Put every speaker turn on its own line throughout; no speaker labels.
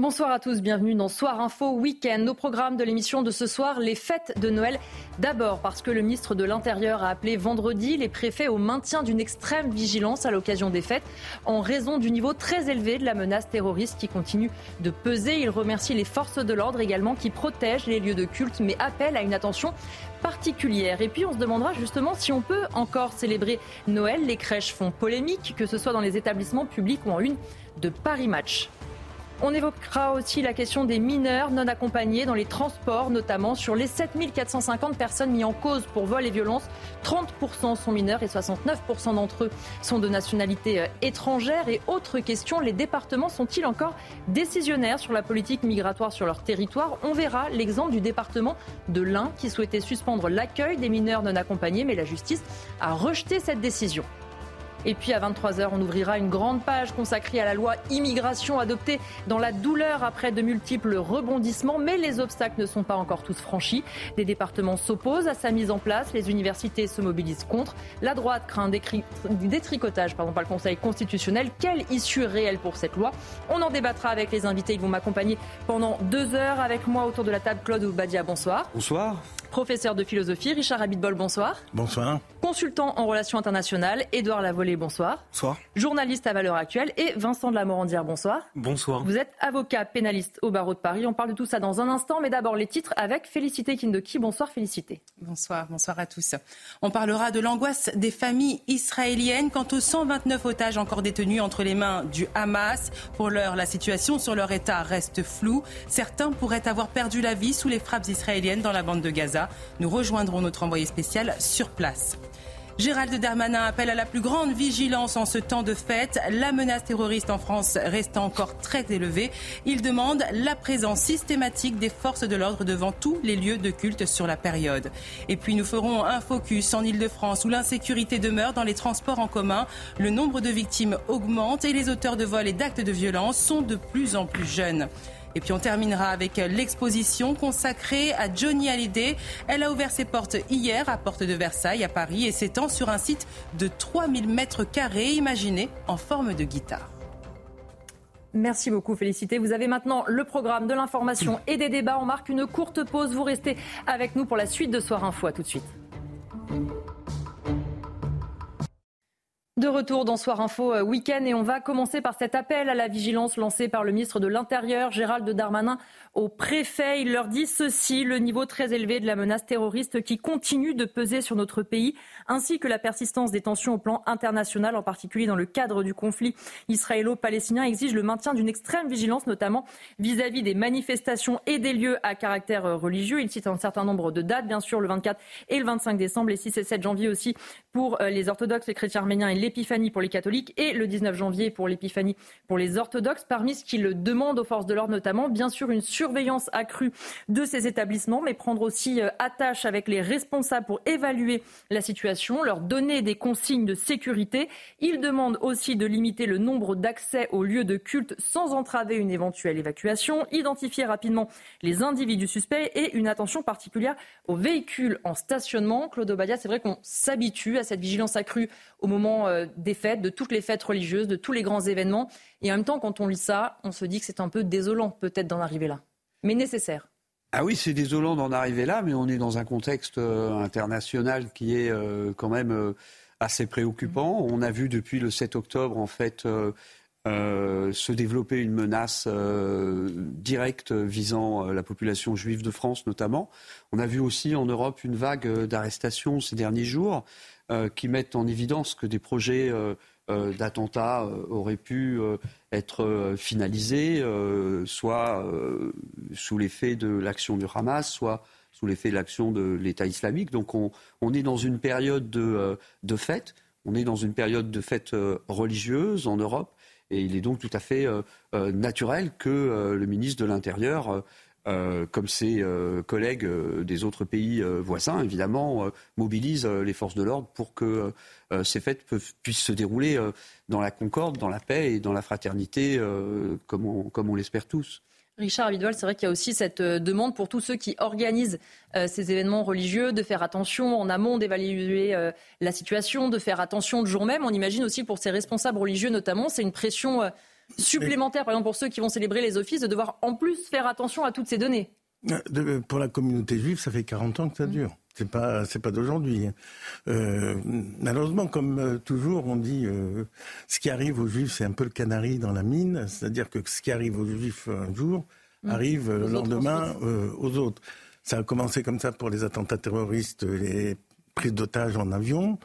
Bonsoir à tous, bienvenue dans Soir Info Week-end. Au programme de l'émission de ce soir, les fêtes de Noël. D'abord parce que le ministre de l'Intérieur a appelé vendredi les préfets au maintien d'une extrême vigilance à l'occasion des fêtes en raison du niveau très élevé de la menace terroriste qui continue de peser. Il remercie les forces de l'ordre également qui protègent les lieux de culte mais appelle à une attention particulière. Et puis on se demandera justement si on peut encore célébrer Noël. Les crèches font polémique, que ce soit dans les établissements publics ou en une de Paris Match. On évoquera aussi la question des mineurs non accompagnés dans les transports, notamment sur les 7450 personnes mises en cause pour vol et violence. 30% sont mineurs et 69% d'entre eux sont de nationalité euh, étrangère. Et autre question, les départements sont-ils encore décisionnaires sur la politique migratoire sur leur territoire? On verra l'exemple du département de l'Ain qui souhaitait suspendre l'accueil des mineurs non accompagnés, mais la justice a rejeté cette décision. Et puis à 23h, on ouvrira une grande page consacrée à la loi immigration adoptée dans la douleur après de multiples rebondissements. Mais les obstacles ne sont pas encore tous franchis. Des départements s'opposent à sa mise en place. Les universités se mobilisent contre. La droite craint des détricotage pardon, par le Conseil constitutionnel. Quelle issue réelle pour cette loi? On en débattra avec les invités. Ils vont m'accompagner pendant deux heures avec moi autour de la table. Claude Oubadia, bonsoir.
Bonsoir
professeur de philosophie. Richard Abitbol, bonsoir.
Bonsoir.
Consultant en relations internationales, Édouard Lavolée, bonsoir.
Bonsoir.
Journaliste à valeur actuelle et Vincent de la Morandière, bonsoir.
Bonsoir.
Vous êtes avocat pénaliste au barreau de Paris. On parle de tout ça dans un instant, mais d'abord les titres avec Félicité Kindoki. Bonsoir Félicité.
Bonsoir, bonsoir à tous. On parlera de l'angoisse des familles israéliennes quant aux 129 otages encore détenus entre les mains du Hamas. Pour l'heure, la situation sur leur état reste floue. Certains pourraient avoir perdu la vie sous les frappes israéliennes dans la bande de Gaza. Nous rejoindrons notre envoyé spécial sur place. Gérald Darmanin appelle à la plus grande vigilance en ce temps de fête. La menace terroriste en France reste encore très élevée. Il demande la présence systématique des forces de l'ordre devant tous les lieux de culte sur la période. Et puis nous ferons un focus en Ile-de-France où l'insécurité demeure dans les transports en commun. Le nombre de victimes augmente et les auteurs de vols et d'actes de violence sont de plus en plus jeunes. Et puis on terminera avec l'exposition consacrée à Johnny Hallyday. Elle a ouvert ses portes hier à Porte de Versailles à Paris et s'étend sur un site de 3000 mètres carrés imaginé en forme de guitare.
Merci beaucoup, Félicité. Vous avez maintenant le programme de l'information et des débats. On marque une courte pause. Vous restez avec nous pour la suite de Soir Info. À tout de suite. De retour dans Soir Info euh, Week-end et on va commencer par cet appel à la vigilance lancé par le ministre de l'Intérieur, Gérald Darmanin, au préfet. Il leur dit ceci, le niveau très élevé de la menace terroriste qui continue de peser sur notre pays, ainsi que la persistance des tensions au plan international, en particulier dans le cadre du conflit israélo-palestinien, exige le maintien d'une extrême vigilance, notamment vis-à-vis des manifestations et des lieux à caractère religieux. Il cite un certain nombre de dates, bien sûr, le 24 et le 25 décembre, les 6 et 7 janvier aussi pour euh, les orthodoxes, les chrétiens arméniens et l'épiphanie pour les catholiques, et le 19 janvier pour l'épiphanie pour les orthodoxes. Parmi ce qu'il demande aux forces de l'ordre, notamment, bien sûr, une surveillance accrue de ces établissements, mais prendre aussi euh, attache avec les responsables pour évaluer la situation, leur donner des consignes de sécurité. Il demande aussi de limiter le nombre d'accès aux lieux de culte sans entraver une éventuelle évacuation, identifier rapidement les individus suspects et une attention particulière aux véhicules en stationnement. Claude Obadia, c'est vrai qu'on s'habitue à cette vigilance accrue au moment euh, des fêtes, de toutes les fêtes religieuses, de tous les grands événements. Et en même temps, quand on lit ça, on se dit que c'est un peu désolant peut-être d'en arriver là mais nécessaire.
Ah oui, c'est désolant d'en arriver là, mais on est dans un contexte euh, international qui est euh, quand même euh, assez préoccupant. On a vu depuis le 7 octobre, en fait, se développer une menace directe visant la population juive de France, notamment. On a vu aussi en Europe une vague d'arrestations ces derniers jours qui mettent en évidence que des projets euh, d'attentats euh, auraient pu euh, être finalisés, soit sous l'effet de l'action du Hamas, soit sous l'effet de l'action de l'État islamique. Donc on, est dans une période de, de fête, on est dans une période de fête religieuse en Europe. Il est donc tout à fait naturel que le ministre de l'Intérieur euh, comme ses euh, collègues euh, des autres pays voisins, évidemment, mobilisent les forces de l'ordre pour que ces fêtes puissent se dérouler dans la concorde, dans la paix et dans la fraternité, comme on, l'espère tous.
Richard Abidoual, c'est vrai qu'il y a aussi cette demande pour tous ceux qui organisent ces événements religieux de faire attention en amont, d'évaluer la situation, de faire attention le jour même. On imagine aussi pour ces responsables religieux notamment, c'est une pression supplémentaire, par exemple pour ceux qui vont célébrer les offices, de devoir en plus faire attention à toutes ces données
euh, Pour la communauté juive, ça fait 40 ans que ça mmh. dure. C'est pas, c'est pas d'aujourd'hui. Hein. Euh, malheureusement, comme euh, toujours, on dit ce qui arrive aux juifs, c'est un peu le canari dans la mine. C'est-à-dire que ce qui arrive aux juifs un jour mmh. arrive le lendemain aux autres. Ça a commencé comme ça pour les attentats terroristes, les prises d'otages en avion.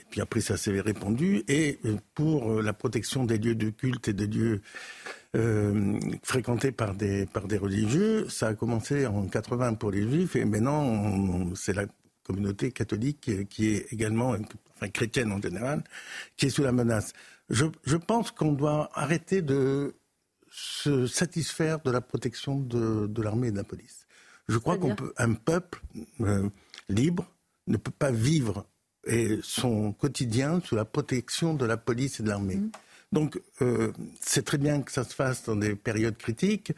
Et puis après, ça s'est répandu. Et euh, pour euh, la protection des lieux de culte et des lieux euh, fréquentés par des, par des religieux, ça a commencé en 80 pour les juifs. Et maintenant, c'est la communauté catholique qui est également, enfin chrétienne en général, qui est sous la menace. Je, je pense qu'on doit arrêter de se satisfaire de la protection de, de l'armée et de la police. Je crois qu'on peut, un peuple libre ne peut pas vivre et son quotidien sous la protection de la police et de l'armée. Mm. Donc, euh, c'est très bien que ça se fasse dans des périodes critiques,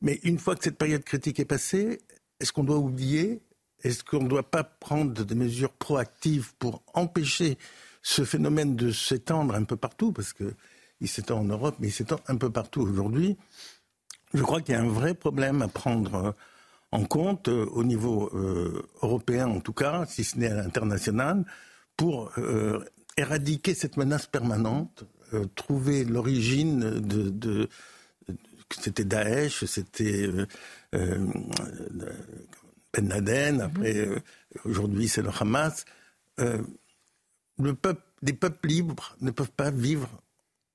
mais une fois que cette période critique est passée, est-ce qu'on doit oublier? Est-ce qu'on ne doit pas prendre des mesures proactives pour empêcher ce phénomène de s'étendre un peu partout? Parce qu'il s'étend en Europe, mais il s'étend un peu partout aujourd'hui. Je crois qu'il y a un vrai problème à prendre en compte euh, au niveau euh, européen en tout cas, si ce n'est à l'international, pour euh, éradiquer cette menace permanente, trouver l'origine de, de, c'était Daesh, c'était Ben Laden, mhm. après aujourd'hui c'est le Hamas. le peuple, des peuples libres ne peuvent pas vivre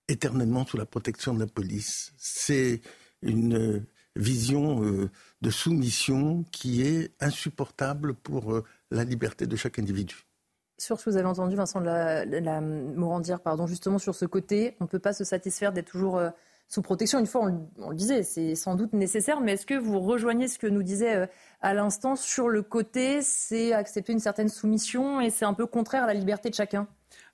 éternellement sous la protection de la police. C'est une vision euh, de soumission qui est insupportable pour euh, la liberté de chaque individu.
Sur ce que vous avez entendu, Vincent de la, pardon, justement sur ce côté, on ne peut pas se satisfaire d'être toujours euh, sous protection. Une fois, on, le disait, c'est sans doute nécessaire, mais est-ce que vous rejoignez ce que nous disait à l'instant sur le côté, c'est accepter une certaine soumission et c'est un peu contraire à la liberté de chacun?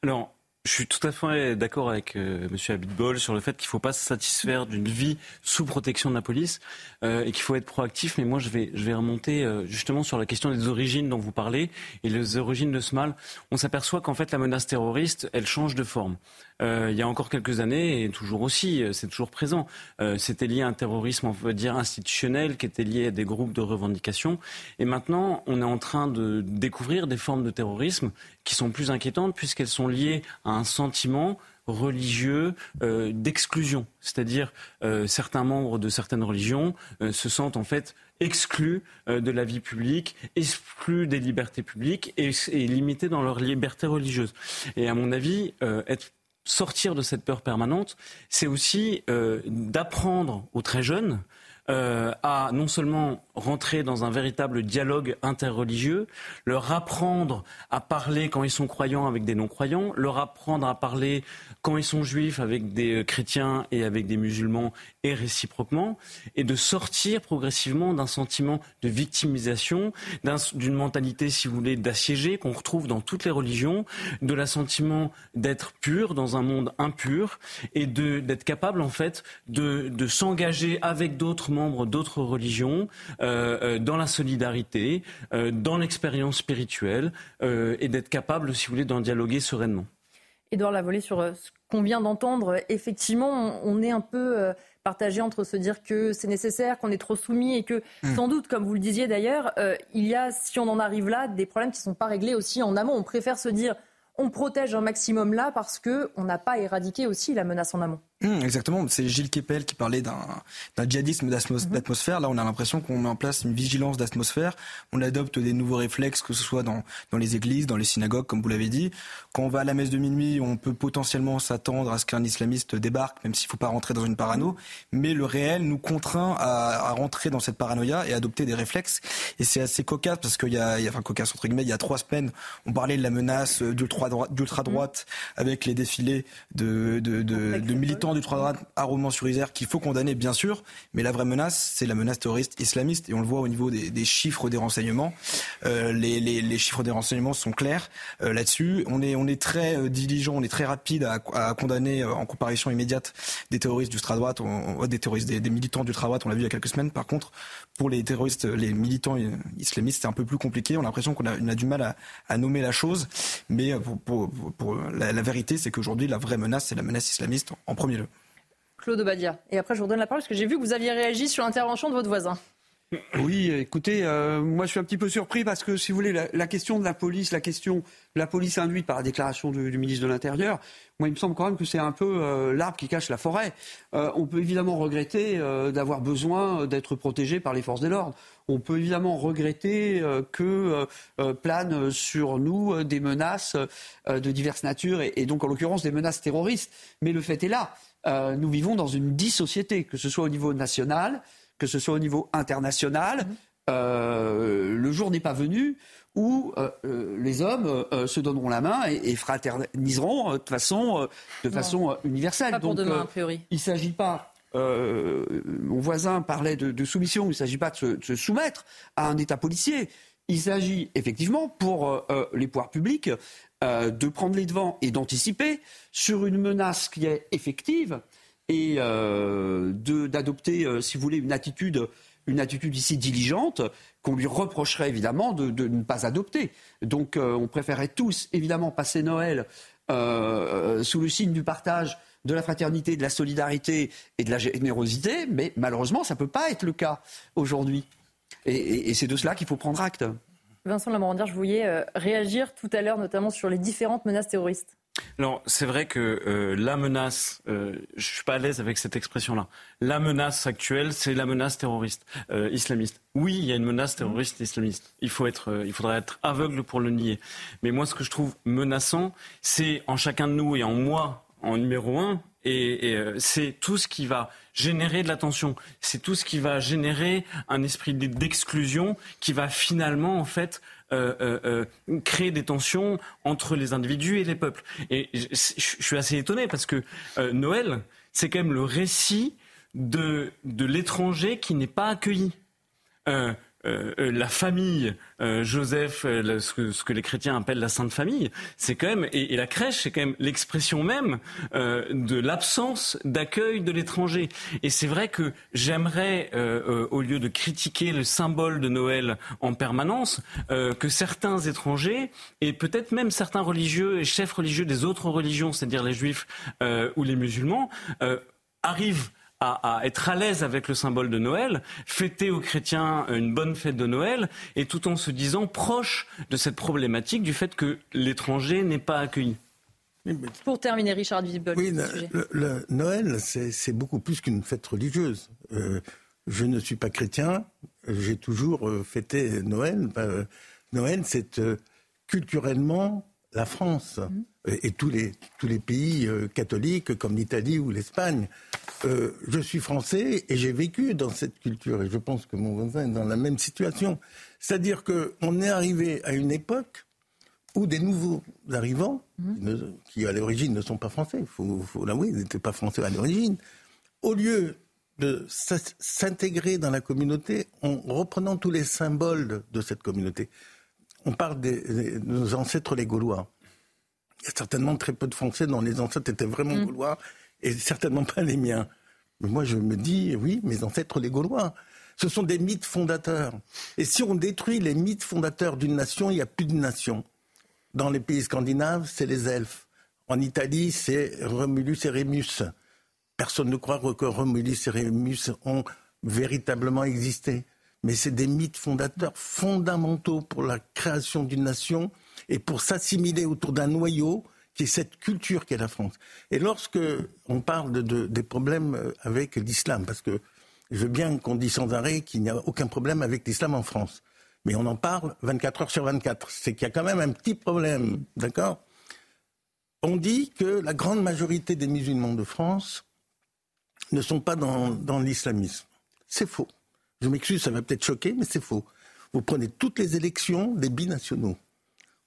Alors, je suis tout à fait d'accord avec euh, Monsieur Abitbol sur le fait qu'il ne faut pas se satisfaire d'une vie sous protection de la police euh, et qu'il faut être proactif. Mais moi, je vais, je remonter euh, justement sur la question des origines dont vous parlez et les origines de ce mal. On s'aperçoit qu'en fait, la menace terroriste, elle change de forme. Euh, il y a encore quelques années, et toujours aussi, euh, c'est toujours présent, euh, c'était lié à un terrorisme, on veut dire, institutionnel, qui était lié à des groupes de revendication. Et maintenant, on est en train de découvrir des formes de terrorisme qui sont plus inquiétantes, puisqu'elles sont liées à un sentiment religieux d'exclusion, c'est-à-dire certains membres de certaines religions se sentent en fait exclus de la vie publique, exclus des libertés publiques et, et, limités dans leur liberté religieuse. Et à mon avis, être sortir de cette peur permanente, c'est aussi euh, d'apprendre aux très jeunes euh, à non seulement rentrer dans un véritable dialogue interreligieux, leur apprendre à parler quand ils sont croyants avec des non-croyants, leur apprendre à parler quand ils sont juifs avec des euh, chrétiens et avec des musulmans et réciproquement, et de sortir progressivement d'un sentiment de victimisation, d'une mentalité, si vous voulez, d'assiégé qu'on retrouve dans toutes les religions, de l'assentiment d'être pur dans un monde impur, et d'être capable, en fait, de, de s'engager avec d'autres membres d'autres religions, dans la solidarité, euh, dans l'expérience spirituelle, et d'être capable, si vous voulez, d'en dialoguer sereinement.
Édouard Lavolée, sur ce qu'on vient d'entendre, effectivement, on est un peu partagé entre se dire que c'est nécessaire, qu'on est trop soumis et que, hmm. sans doute, comme vous le disiez d'ailleurs, il y a, si on en arrive là, des problèmes qui ne sont pas réglés aussi en amont. On préfère se dire on protège un maximum là parce qu'on n'a pas éradiqué aussi la menace en amont.
Mmh, exactement, c'est Gilles Kepel qui parlait d'un djihadisme mmh. d'atmosphère. Là, on a l'impression qu'on met en place une vigilance d'atmosphère. On adopte des nouveaux réflexes, que ce soit dans, dans les églises, dans les synagogues, comme vous l'avez dit. Quand on va à la messe de minuit, on peut potentiellement s'attendre à ce qu'un islamiste débarque, même s'il ne faut pas rentrer dans une parano. Mais le réel nous contraint à, à, rentrer dans cette paranoïa et à adopter des réflexes. Et c'est assez cocasse parce qu'il y a, il y a, enfin cocasse entre guillemets, il y a trois semaines, on parlait de la menace d'ultra droite, mmh. avec les défilés de, de, de, de militants militants du droite à Romans-sur-Isère qu'il faut condamner, bien sûr, mais la vraie menace, c'est la menace terroriste islamiste. Et on le voit au niveau des, chiffres des renseignements. Euh, les, les, chiffres des renseignements sont clairs euh, là-dessus. On est, on est très euh, diligent, on est très rapide à, condamner en comparution immédiate des terroristes du droit droite, des terroristes, des, militants du droit droite. On l'a vu il y a quelques semaines. Par contre, pour les terroristes, les militants islamistes, c'est un peu plus compliqué. On a l'impression qu'on a, du mal à, nommer la chose. Mais la, la vérité, c'est qu'aujourd'hui, la vraie menace, c'est la menace islamiste en premier lieu.
Claude Badia. Et après, je vous redonne la parole parce que j'ai vu que vous aviez réagi sur l'intervention de votre voisin.
Oui, écoutez, euh, moi je suis un petit peu surpris parce que si vous voulez, la, question de la police, la question de la police induite par la déclaration du, ministre de l'Intérieur, moi il me semble quand même que c'est un peu euh, l'arbre qui cache la forêt. Euh, on peut évidemment regretter d'avoir besoin d'être protégé par les forces de l'ordre. On peut évidemment regretter que planent sur nous des menaces de diverses natures et donc en l'occurrence des menaces terroristes. Mais le fait est là. Nous vivons dans une dissociété, que ce soit au niveau national, que ce soit au niveau international. Mhm. Euh, le jour n'est pas venu où euh, euh, les hommes se donneront la main et, fraterniseront de façon, de façon universelle.
Pas pour demain, a priori.
Il ne s'agit pas mon voisin parlait de, soumission, il ne s'agit pas de se, soumettre à un État policier. Il s'agit effectivement pour les pouvoirs publics de prendre les devants et d'anticiper sur une menace qui est effective et euh, d'adopter, euh, si vous voulez, une attitude, une ici diligente qu'on lui reprocherait évidemment de, ne pas adopter. Donc euh, on préférait tous évidemment passer Noël sous le signe du partage de la fraternité, de la solidarité et de la générosité, mais malheureusement, ça ne peut pas être le cas aujourd'hui. Et c'est de cela qu'il faut prendre acte.
Vincent Lamorandière, je voulais réagir tout à l'heure, notamment sur les différentes menaces terroristes.
Alors, c'est vrai que euh, la menace, euh, je suis pas à l'aise avec cette expression-là. La menace actuelle, c'est la menace terroriste euh, islamiste. Oui, il y a une menace terroriste islamiste. Il faut être, euh, il faudrait être aveugle pour le nier. Mais moi, ce que je trouve menaçant, c'est en chacun de nous et en moi, en numéro un, et, et c'est tout ce qui va générer de l'attention. C'est tout ce qui va générer un esprit d'exclusion qui va finalement, en fait, euh, euh, euh, créer des tensions entre les individus et les peuples. Et je, suis assez étonné parce que Noël, c'est quand même le récit de, de l'étranger qui n'est pas accueilli. Euh, euh, la famille, euh, Joseph, ce que, les chrétiens appellent la Sainte Famille, c'est quand même et, la crèche, c'est quand même l'expression même de l'absence d'accueil de l'étranger. Et c'est vrai que j'aimerais, au lieu de critiquer le symbole de Noël en permanence, que certains étrangers et peut-être même certains religieux et chefs religieux des autres religions, c'est-à-dire les juifs ou les musulmans, arrivent à, être à l'aise avec le symbole de Noël, fêter aux chrétiens une bonne fête de Noël, et tout en se disant proche de cette problématique du fait que l'étranger n'est pas accueilli.
Pour terminer, Richard Dubol.
Oui, le, Noël, c'est beaucoup plus qu'une fête religieuse. Euh, je ne suis pas chrétien, j'ai toujours euh, fêté Noël. Euh, Noël, c'est culturellement la France mm-hmm. et, tous les, tous les pays catholiques comme l'Italie ou l'Espagne. Euh, je suis français et j'ai vécu dans cette culture et je pense que mon voisin est dans la même situation. C'est-à-dire qu'on est arrivé à une époque où des nouveaux arrivants, mhm. qui à l'origine ne sont pas français, il faut, l'avouer, ils n'étaient pas français à l'origine, au lieu de s'intégrer dans la communauté en reprenant tous les symboles de cette communauté. On parle de nos ancêtres les Gaulois. Il y a certainement très peu de Français dont les ancêtres étaient vraiment mhm. Gaulois et certainement pas les miens. Mais moi, je me dis, oui, mes ancêtres, les Gaulois. Ce sont des mythes fondateurs. Et si on détruit les mythes fondateurs d'une nation, il n'y a plus de nation. Dans les pays scandinaves, c'est les elfes. En Italie, c'est Romulus et Rémus. Personne ne croit que Romulus et Rémus ont véritablement existé. Mais c'est des mythes fondateurs fondamentaux pour la création d'une nation et pour s'assimiler autour d'un noyau qui est cette culture qu'est la France. Et lorsque on parle de, des problèmes euh, avec l'islam, parce que je veux bien qu'on dise sans arrêt qu'il n'y a aucun problème avec l'islam en France, mais on en parle 24 heures sur 24. C'est qu'il y a quand même un petit problème, d'accord? On dit que la grande majorité des musulmans de France ne sont pas dans l'islamisme. C'est faux. Je m'excuse, ça va peut-être choquer, mais c'est faux. Vous prenez toutes les élections des binationaux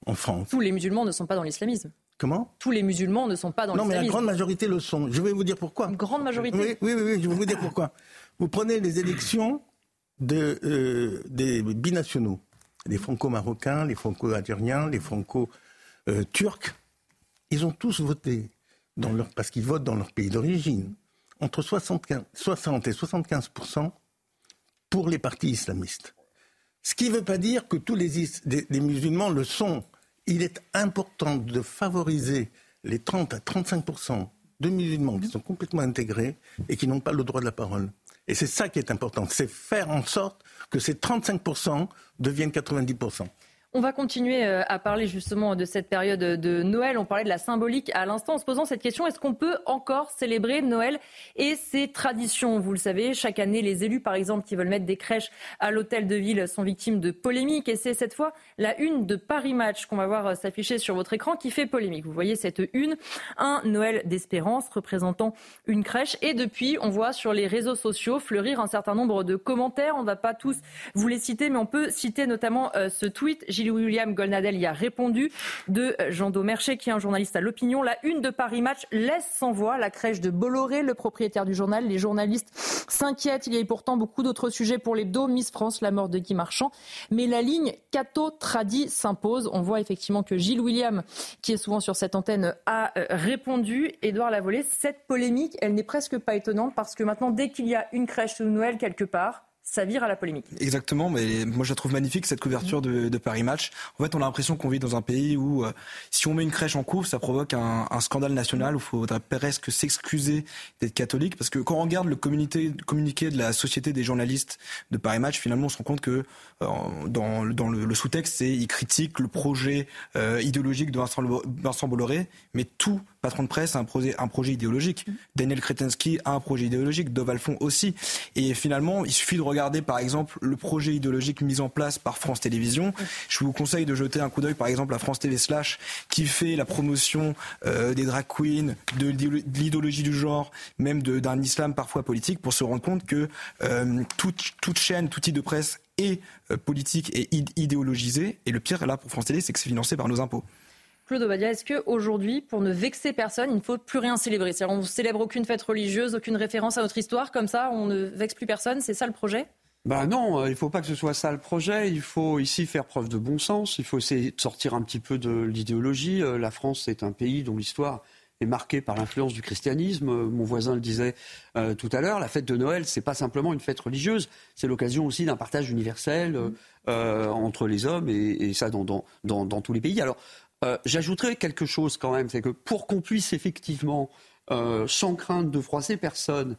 en France.
Tous les musulmans ne sont pas dans l'islamisme.
Comment?
Tous les musulmans ne sont pas dans
Non, mais la
l'islamisme.
grande majorité le sont. Je vais vous dire pourquoi.
Une grande majorité.
Oui, oui, oui, oui, je vais vous dire pourquoi. Vous prenez les élections de, euh, des binationaux, les franco-marocains, les franco-algériens, les franco-turcs. Ils ont tous voté dans leur, parce qu'ils votent dans leur pays d'origine. Entre 75 60 et 75 pour les partis islamistes. Ce qui ne veut pas dire que tous les, musulmans le sont. Il est important de favoriser les 30 à 35 de musulmans qui sont complètement intégrés et qui n'ont pas le droit de la parole. Et c'est ça qui est important, c'est faire en sorte que ces 35 deviennent 90
On va continuer euh, à parler justement de cette période de Noël. On parlait de la symbolique à l'instant en se posant cette question est-ce qu'on peut encore célébrer Noël et ses traditions? Vous le savez, chaque année, les élus, par exemple, qui veulent mettre des crèches à l'hôtel de ville sont victimes de polémiques. Et c'est cette fois la une de Paris Match qu'on va voir euh, s'afficher sur votre écran qui fait polémique. Vous voyez cette une, un Noël d'espérance représentant une crèche. Et depuis, on voit sur les réseaux sociaux fleurir un certain nombre de commentaires. On ne va pas tous vous les citer, mais on peut citer notamment euh, ce tweet. William Golnadel y a répondu de Jean Daumerchet, qui est un journaliste à l'opinion. La une de Paris Match laisse sans voix la crèche de Bolloré, le propriétaire du journal. Les journalistes s'inquiètent. Il y a eu pourtant beaucoup d'autres sujets pour l'hebdo. Miss France, la mort de Guy Marchand. Mais la ligne Cato Tradi s'impose. On voit effectivement que Gilles William, qui est souvent sur cette antenne, a euh, répondu. Édouard Lavolée, cette polémique, elle n'est presque pas étonnante parce que maintenant, dès qu'il y a une crèche de Noël quelque part, ça vire à la polémique.
Exactement, mais moi je la trouve magnifique cette couverture de, de Paris Match. En fait, on a l'impression qu'on vit dans un pays où euh, si on met une crèche en cours, ça provoque un, un scandale national où il faudrait presque s'excuser d'être catholique. Parce que quand on regarde le communiqué, communiqué de la Société des journalistes de Paris Match, finalement on se rend compte que euh, dans, dans le, le sous-texte, c'est il critique le projet euh, idéologique de Vincent, Vincent Bolloré, mais tout patron de presse a un projet, un projet idéologique. Daniel Kretinsky a un projet idéologique, Dov Alphon aussi. Et finalement, il suffit de regarder par exemple le projet idéologique mis en place par France Télévisions. Je vous conseille de jeter un coup d'œil par exemple à France TV Slash qui fait la promotion euh, des drag queens, de l'idéologie du genre, même d'un islam parfois politique pour se rendre compte que euh, toute, toute chaîne, tout type de presse est euh, politique et id- idéologisée. Et le pire là pour France Télé, c'est que c'est financé par nos impôts.
Claude Obadia, est-ce qu'aujourd'hui, pour ne vexer personne, il ne faut plus rien célébrer? C'est-à-dire, on ne célèbre aucune fête religieuse, aucune référence à notre histoire, comme ça, on ne vexe plus personne C'est ça le projet?
Ben non, euh, il ne faut pas que ce soit ça le projet. Il faut ici faire preuve de bon sens. Il faut essayer de sortir un petit peu de l'idéologie. Euh, La France est un pays dont l'histoire est marquée par l'influence du christianisme. Euh, Mon voisin le disait tout à l'heure. La fête de Noël, c'est pas simplement une fête religieuse. C'est l'occasion aussi d'un partage universel entre les hommes et, ça dans, dans tous les pays. Alors, euh, j'ajouterais quelque chose quand même, c'est que pour qu'on puisse effectivement, euh, sans crainte de froisser personne,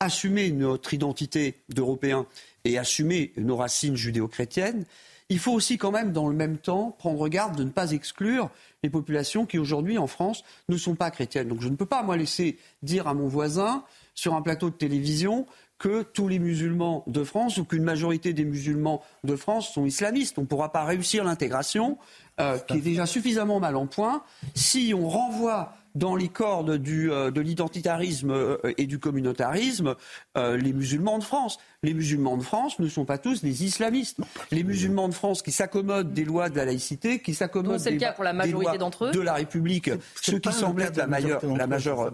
assumer notre identité d'Européens et assumer nos racines judéo-chrétiennes, il faut aussi quand même, dans le même temps, prendre garde de ne pas exclure les populations qui aujourd'hui en France ne sont pas chrétiennes. Donc je ne peux pas, moi, laisser dire à mon voisin sur un plateau de télévision que tous les musulmans de France ou qu'une majorité des musulmans de France sont islamistes. On ne pourra pas réussir l'intégration, euh, qui est déjà suffisamment mal en point, si on renvoie dans les cordes du, euh, de l'identitarisme euh, et du communautarisme euh, les musulmans de France. Les musulmans de France ne sont pas tous des islamistes. Les musulmans de France qui s'accommodent des lois de la laïcité, qui s'accommodent des-
cas pour la
des
majorité
lois
d'entre eux.
de la République,
pas
qui
le
semblent
cas
être la majeure, la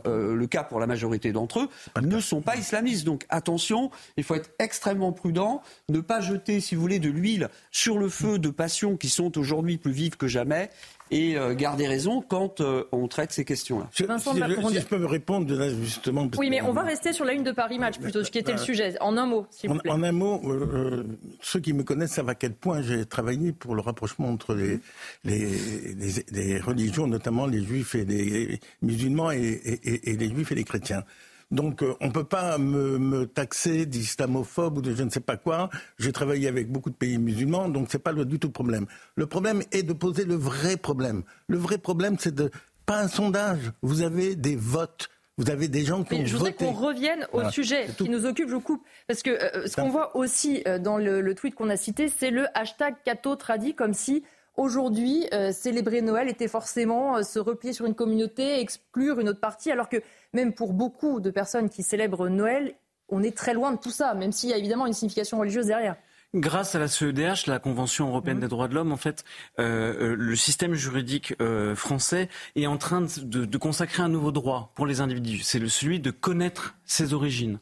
euh, le cas pour la majorité d'entre eux, ne sont pas islamistes. Donc attention, il faut être extrêmement prudent, ne pas jeter, si vous voulez, de l'huile sur le feu de passions qui sont aujourd'hui plus vives que jamais et euh, garder raison quand euh, on traite ces questions-là.
Je- si, si peux me répondre là, justement.
Oui, mais on va rester sur la une de Paris Match plutôt, ce qui était le sujet. En un mot, vous
En,
plaît.
en un mot, euh, euh, ceux qui me connaissent savent à quel point j'ai travaillé pour le rapprochement entre les, les, les- les religions, notamment les juifs et les musulmans et, et- et- et les juifs et les chrétiens. Donc euh, on ne peut pas me, me taxer d'islamophobe ou de je ne sais pas quoi. J'ai travaillé avec beaucoup de pays musulmans, donc c'est pas le, du tout le problème. Le problème est de poser le vrai problème. Le vrai problème, c'est de pas un sondage. Vous avez des votes. Vous avez des gens qui ont
je voudrais qu'on revienne au
Voilà.
sujet qui nous occupe, je vous coupe. Parce que euh, ce qu'on voit aussi euh, dans le, le tweet qu'on a cité, c'est le hashtag Cato Tradi, comme si aujourd'hui, euh, célébrer Noël était forcément euh, se replier sur une communauté, exclure une autre partie, alors que même pour beaucoup de personnes qui célèbrent Noël, on est très loin de tout ça, même s'il y a évidemment une signification religieuse derrière.
Grâce à la CEDH, la Convention européenne mmh. des droits de l'homme, en fait, euh, euh, le système juridique euh, français est en train de, de, consacrer un nouveau droit pour les individus. C'est celui de connaître ses origines.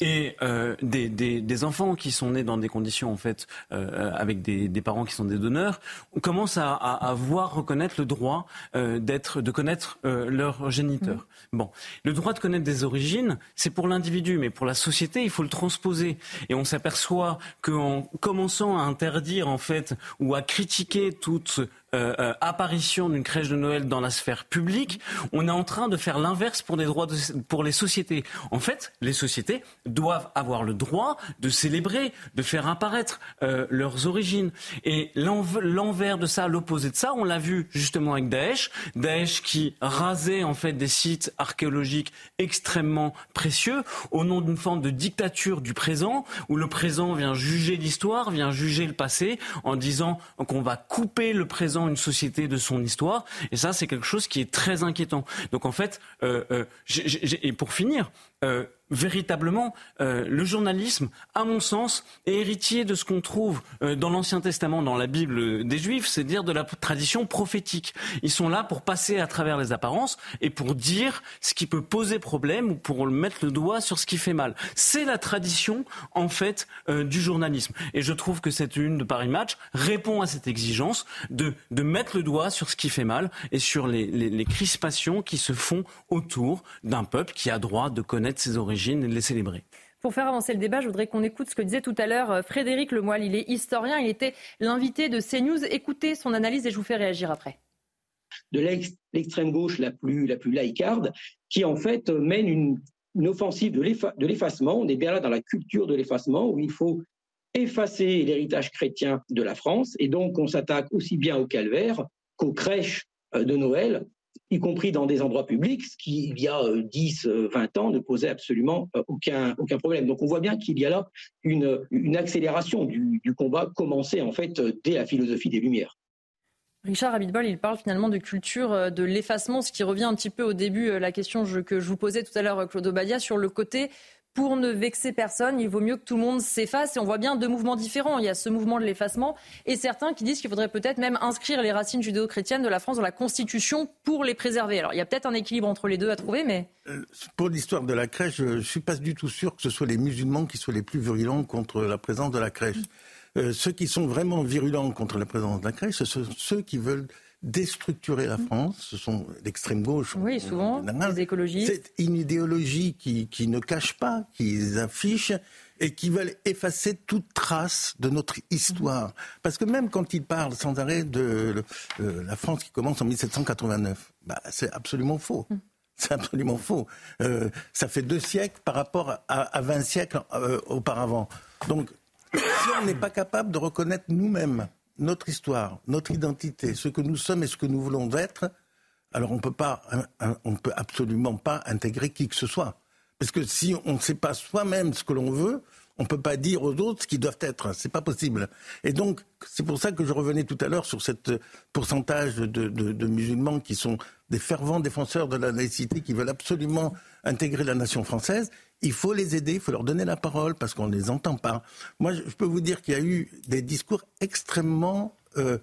Et euh, des, des, des, enfants qui sont nés dans des conditions en fait euh, avec des, des, parents qui sont des donneurs, on commence à, à, à voir reconnaître le droit euh, d'être, de connaître euh, leur géniteur. Mmh. Bon, le droit de connaître des origines, c'est pour l'individu, mais pour la société, il faut le transposer. Et on s'aperçoit qu'en commençant à interdire en fait ou à critiquer toute euh, euh, apparition d'une crèche de Noël dans la sphère publique, on est en train de faire l'inverse pour les sociétés. En fait, les sociétés doivent avoir le droit de célébrer, de faire apparaître euh, leurs origines. Et l'envers de ça, l'opposé de ça, on l'a vu justement avec Daesh. Daesh qui rasait en fait des sites archéologiques extrêmement précieux au nom d'une forme de dictature du présent, où le présent vient juger l'histoire, vient juger le passé, en disant qu'on va couper le présent une société de son histoire. Et ça, c'est quelque chose qui est très inquiétant. Donc en fait, euh, euh, et pour finir, euh, véritablement, euh, le journalisme, à mon sens, est héritier de ce qu'on trouve euh, dans l'Ancien Testament, dans la Bible des Juifs, c'est-à-dire de la tradition prophétique. Ils sont là pour passer à travers les apparences et pour dire ce qui peut poser problème ou pour mettre le doigt sur ce qui fait mal. C'est la tradition, en fait, du journalisme. Et je trouve que cette une de Paris Match répond à cette exigence de, de mettre le doigt sur ce qui fait mal et sur les crispations qui se font autour d'un peuple qui a droit de connaître ses origines et de les célébrer.
Pour faire avancer le débat, je voudrais qu'on écoute ce que disait tout à l'heure euh, Frédéric Lemoyle. Il est historien, il était l'invité de CNews. Écoutez son analyse et je vous fais réagir après.
De l'extrême gauche la plus, la plus laïcarde, qui en fait mène une, une offensive de l'effacement. On est bien là dans la culture de l'effacement où il faut effacer l'héritage chrétien de la France. Et donc, on s'attaque aussi bien au calvaire qu'aux crèches euh, de Noël y compris dans des endroits publics, ce qui, il y a 10, euh, 20 euh, ans, ne posait absolument euh, aucun, aucun problème. Donc on voit bien qu'il y a là une, une accélération du, du, combat commencé en fait dès la philosophie des Lumières.
Richard Abitbol, il parle finalement de culture de l'effacement, ce qui revient un petit peu au début, la question que je vous posais tout à l'heure, Claude Obadia, sur le côté pour ne vexer personne, il vaut mieux que tout le monde s'efface. Et on voit bien deux mouvements différents. Il y a ce mouvement de l'effacement et certains qui disent qu'il faudrait peut-être même inscrire les racines judéo-chrétiennes de la France dans la Constitution pour les préserver. Alors il y a peut-être un équilibre entre les deux à trouver, mais...
Euh, pour l'histoire de la crèche, je ne suis pas du tout sûr que ce soit les musulmans qui soient les plus virulents contre la présence de la crèche. Euh, ceux qui sont vraiment virulents contre la présence de la crèche, ce sont ceux qui veulent déstructurer la France. Ce sont l'extrême gauche.
Oui, souvent, les écologistes.
C'est une idéologie qui, qui ne cache pas, qui affiche et qui veulent effacer toute trace de notre histoire. Parce que même quand ils parlent sans arrêt de euh, la France qui commence en 1789, bah, c'est absolument faux. Mm. C'est absolument faux. Euh, ça fait deux siècles par rapport à, à 20 siècles euh, auparavant. Donc, si on n'est pas capable de reconnaître nous-mêmes notre histoire, notre identité, ce que nous sommes et ce que nous voulons être, alors on peut pas, on peut absolument pas intégrer qui que ce soit. Parce que si on ne sait pas soi-même ce que l'on veut, on ne peut pas dire aux autres ce qu'ils doivent être. C'est pas possible. Et donc, c'est pour ça que je revenais tout à l'heure sur ce pourcentage de, de, de, musulmans qui sont des fervents défenseurs de la laïcité, qui veulent absolument intégrer la nation française. Il faut les aider, il faut leur donner la parole parce qu'on ne les entend pas. Moi, je peux vous dire qu'il y a eu des discours extrêmement euh,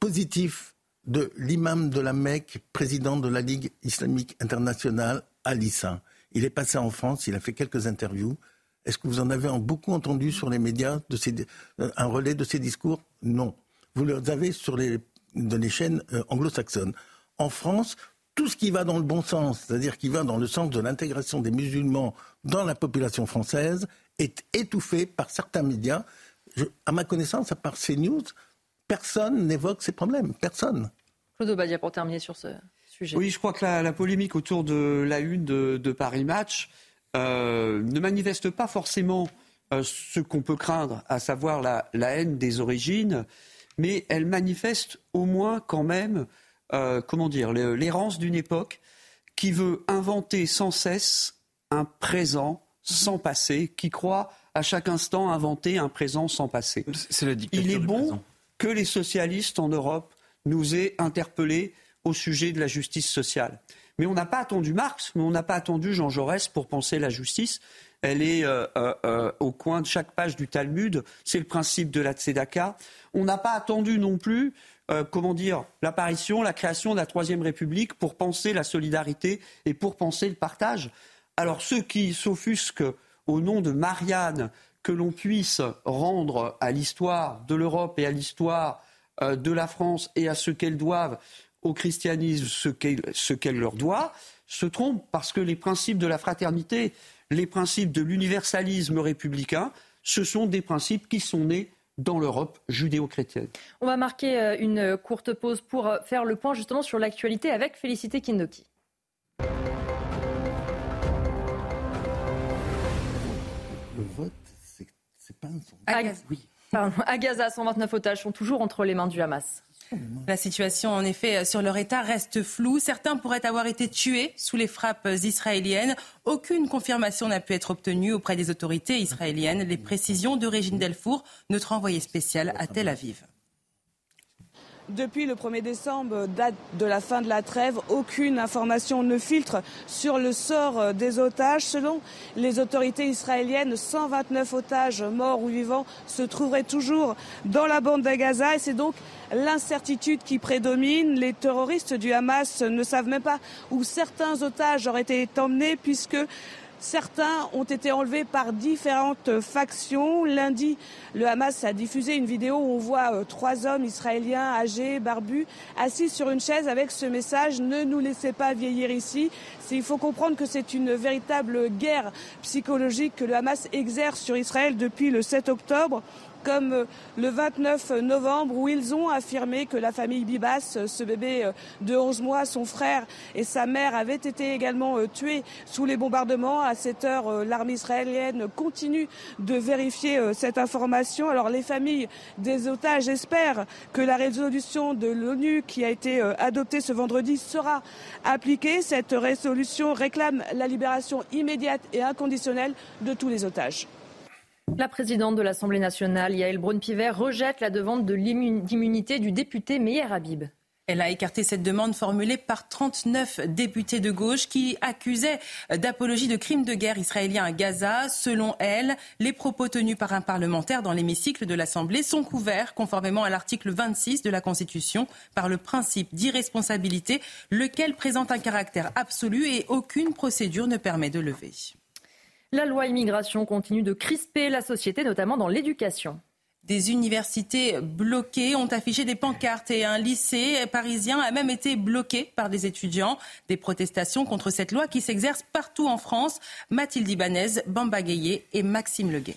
positifs de l'imam de la Mecque, président de la Ligue islamique internationale, Alissa. Il est passé en France, il a fait quelques interviews. Est-ce que vous en avez beaucoup entendu sur les médias euh, un relais de ces discours? Non. Vous les avez sur les, les chaînes euh, anglo-saxonnes. En France, tout ce qui va dans le bon sens, c'est-à-dire qui va dans le sens de l'intégration des musulmans dans la population française, est étouffé par certains médias. à ma connaissance, à part CNews, personne n'évoque ces problèmes. Personne.
Claude Obadia, pour terminer sur ce sujet.
Oui, je crois que la, polémique autour de la une de, Paris Match euh, ne manifeste pas forcément euh, ce qu'on peut craindre, à savoir la, la, haine des origines, mais elle manifeste au moins quand même euh, comment dire, l'errance d'une époque qui veut inventer sans cesse un présent sans passé, qui croit à chaque instant inventer un présent sans passé. Il est bon que les socialistes en Europe nous aient interpellés au sujet de la justice sociale. Mais on n'a pas attendu Marx, mais on n'a pas attendu Jean Jaurès pour penser la justice. Elle est euh, euh, au coin de chaque page du Talmud. C'est le principe de la tzedaka. On n'a pas attendu non plus, comment dire, l'apparition, la création de la Troisième République pour penser la solidarité et pour penser le partage. Alors ceux qui s'offusquent au nom de Marianne que l'on puisse rendre à l'histoire de l'Europe et à l'histoire de la France et à ce qu'elles doivent au christianisme ce qu'elle leur doit, se trompe parce que les principes de la fraternité, les principes de l'universalisme républicain, ce sont des principes qui sont nés dans l'Europe judéo-chrétienne.
On va marquer euh, une courte pause pour euh, faire le point justement sur l'actualité avec Félicité Kindoki.
Le vote, c'est pas un son.
Oui. À Gaza, 129 otages sont toujours entre les mains du Hamas.
La situation, en effet, sur leur état reste floue. Certains pourraient avoir été tués sous les frappes israéliennes. Aucune confirmation n'a pu être obtenue auprès des autorités israéliennes. Les précisions de Régine Delfour, notre envoyé spécial à Tel Aviv.
Depuis le 1er décembre, date de la fin de la trêve, aucune information ne filtre sur le sort euh, des otages. Selon les autorités israéliennes, 129 otages morts ou vivants se trouveraient toujours dans la bande de Gaza et c'est donc l'incertitude qui prédomine. Les terroristes du Hamas ne savent même pas où certains otages auraient été emmenés puisque Certains ont été enlevés par différentes factions. Lundi, le Hamas a diffusé une vidéo où on voit euh, trois hommes israéliens âgés, barbus, assis sur une chaise avec ce message Ne nous laissez pas vieillir ici. Il faut comprendre que c'est une véritable guerre psychologique que le Hamas exerce sur Israël depuis le 7 octobre comme euh, le 29 novembre où ils ont affirmé que la famille Bibas, euh, ce bébé euh, de 11 mois, son frère et sa mère avaient été également tués sous les bombardements. À cette heure, l'armée israélienne continue de vérifier cette information. Alors les familles des otages espèrent que la résolution de l'ONU qui a été adoptée ce vendredi sera appliquée. Cette résolution réclame la libération immédiate et inconditionnelle de tous les otages.
La présidente de l'Assemblée nationale, Yael Braun-Pivet, rejette la demande d'immunité du député Meyer Habib.
Elle a écarté cette demande formulée par 39 députés de gauche qui accusaient d'apologie de crimes de guerre israéliens à Gaza. Selon elle, les propos tenus par un parlementaire dans l'hémicycle de l'Assemblée sont couverts, conformément à l'article 26 de la Constitution, par le principe d'irresponsabilité, lequel présente un caractère absolu et aucune procédure ne permet de lever.
La loi immigration continue de crisper la société, notamment dans l'éducation.
Des universités bloquées ont affiché des pancartes et un lycée parisien a même été bloqué par des étudiants. Des protestations contre cette loi qui s'exerce partout en France. Mathilde Ibanez, Bamba Gayé et Maxime Leguet.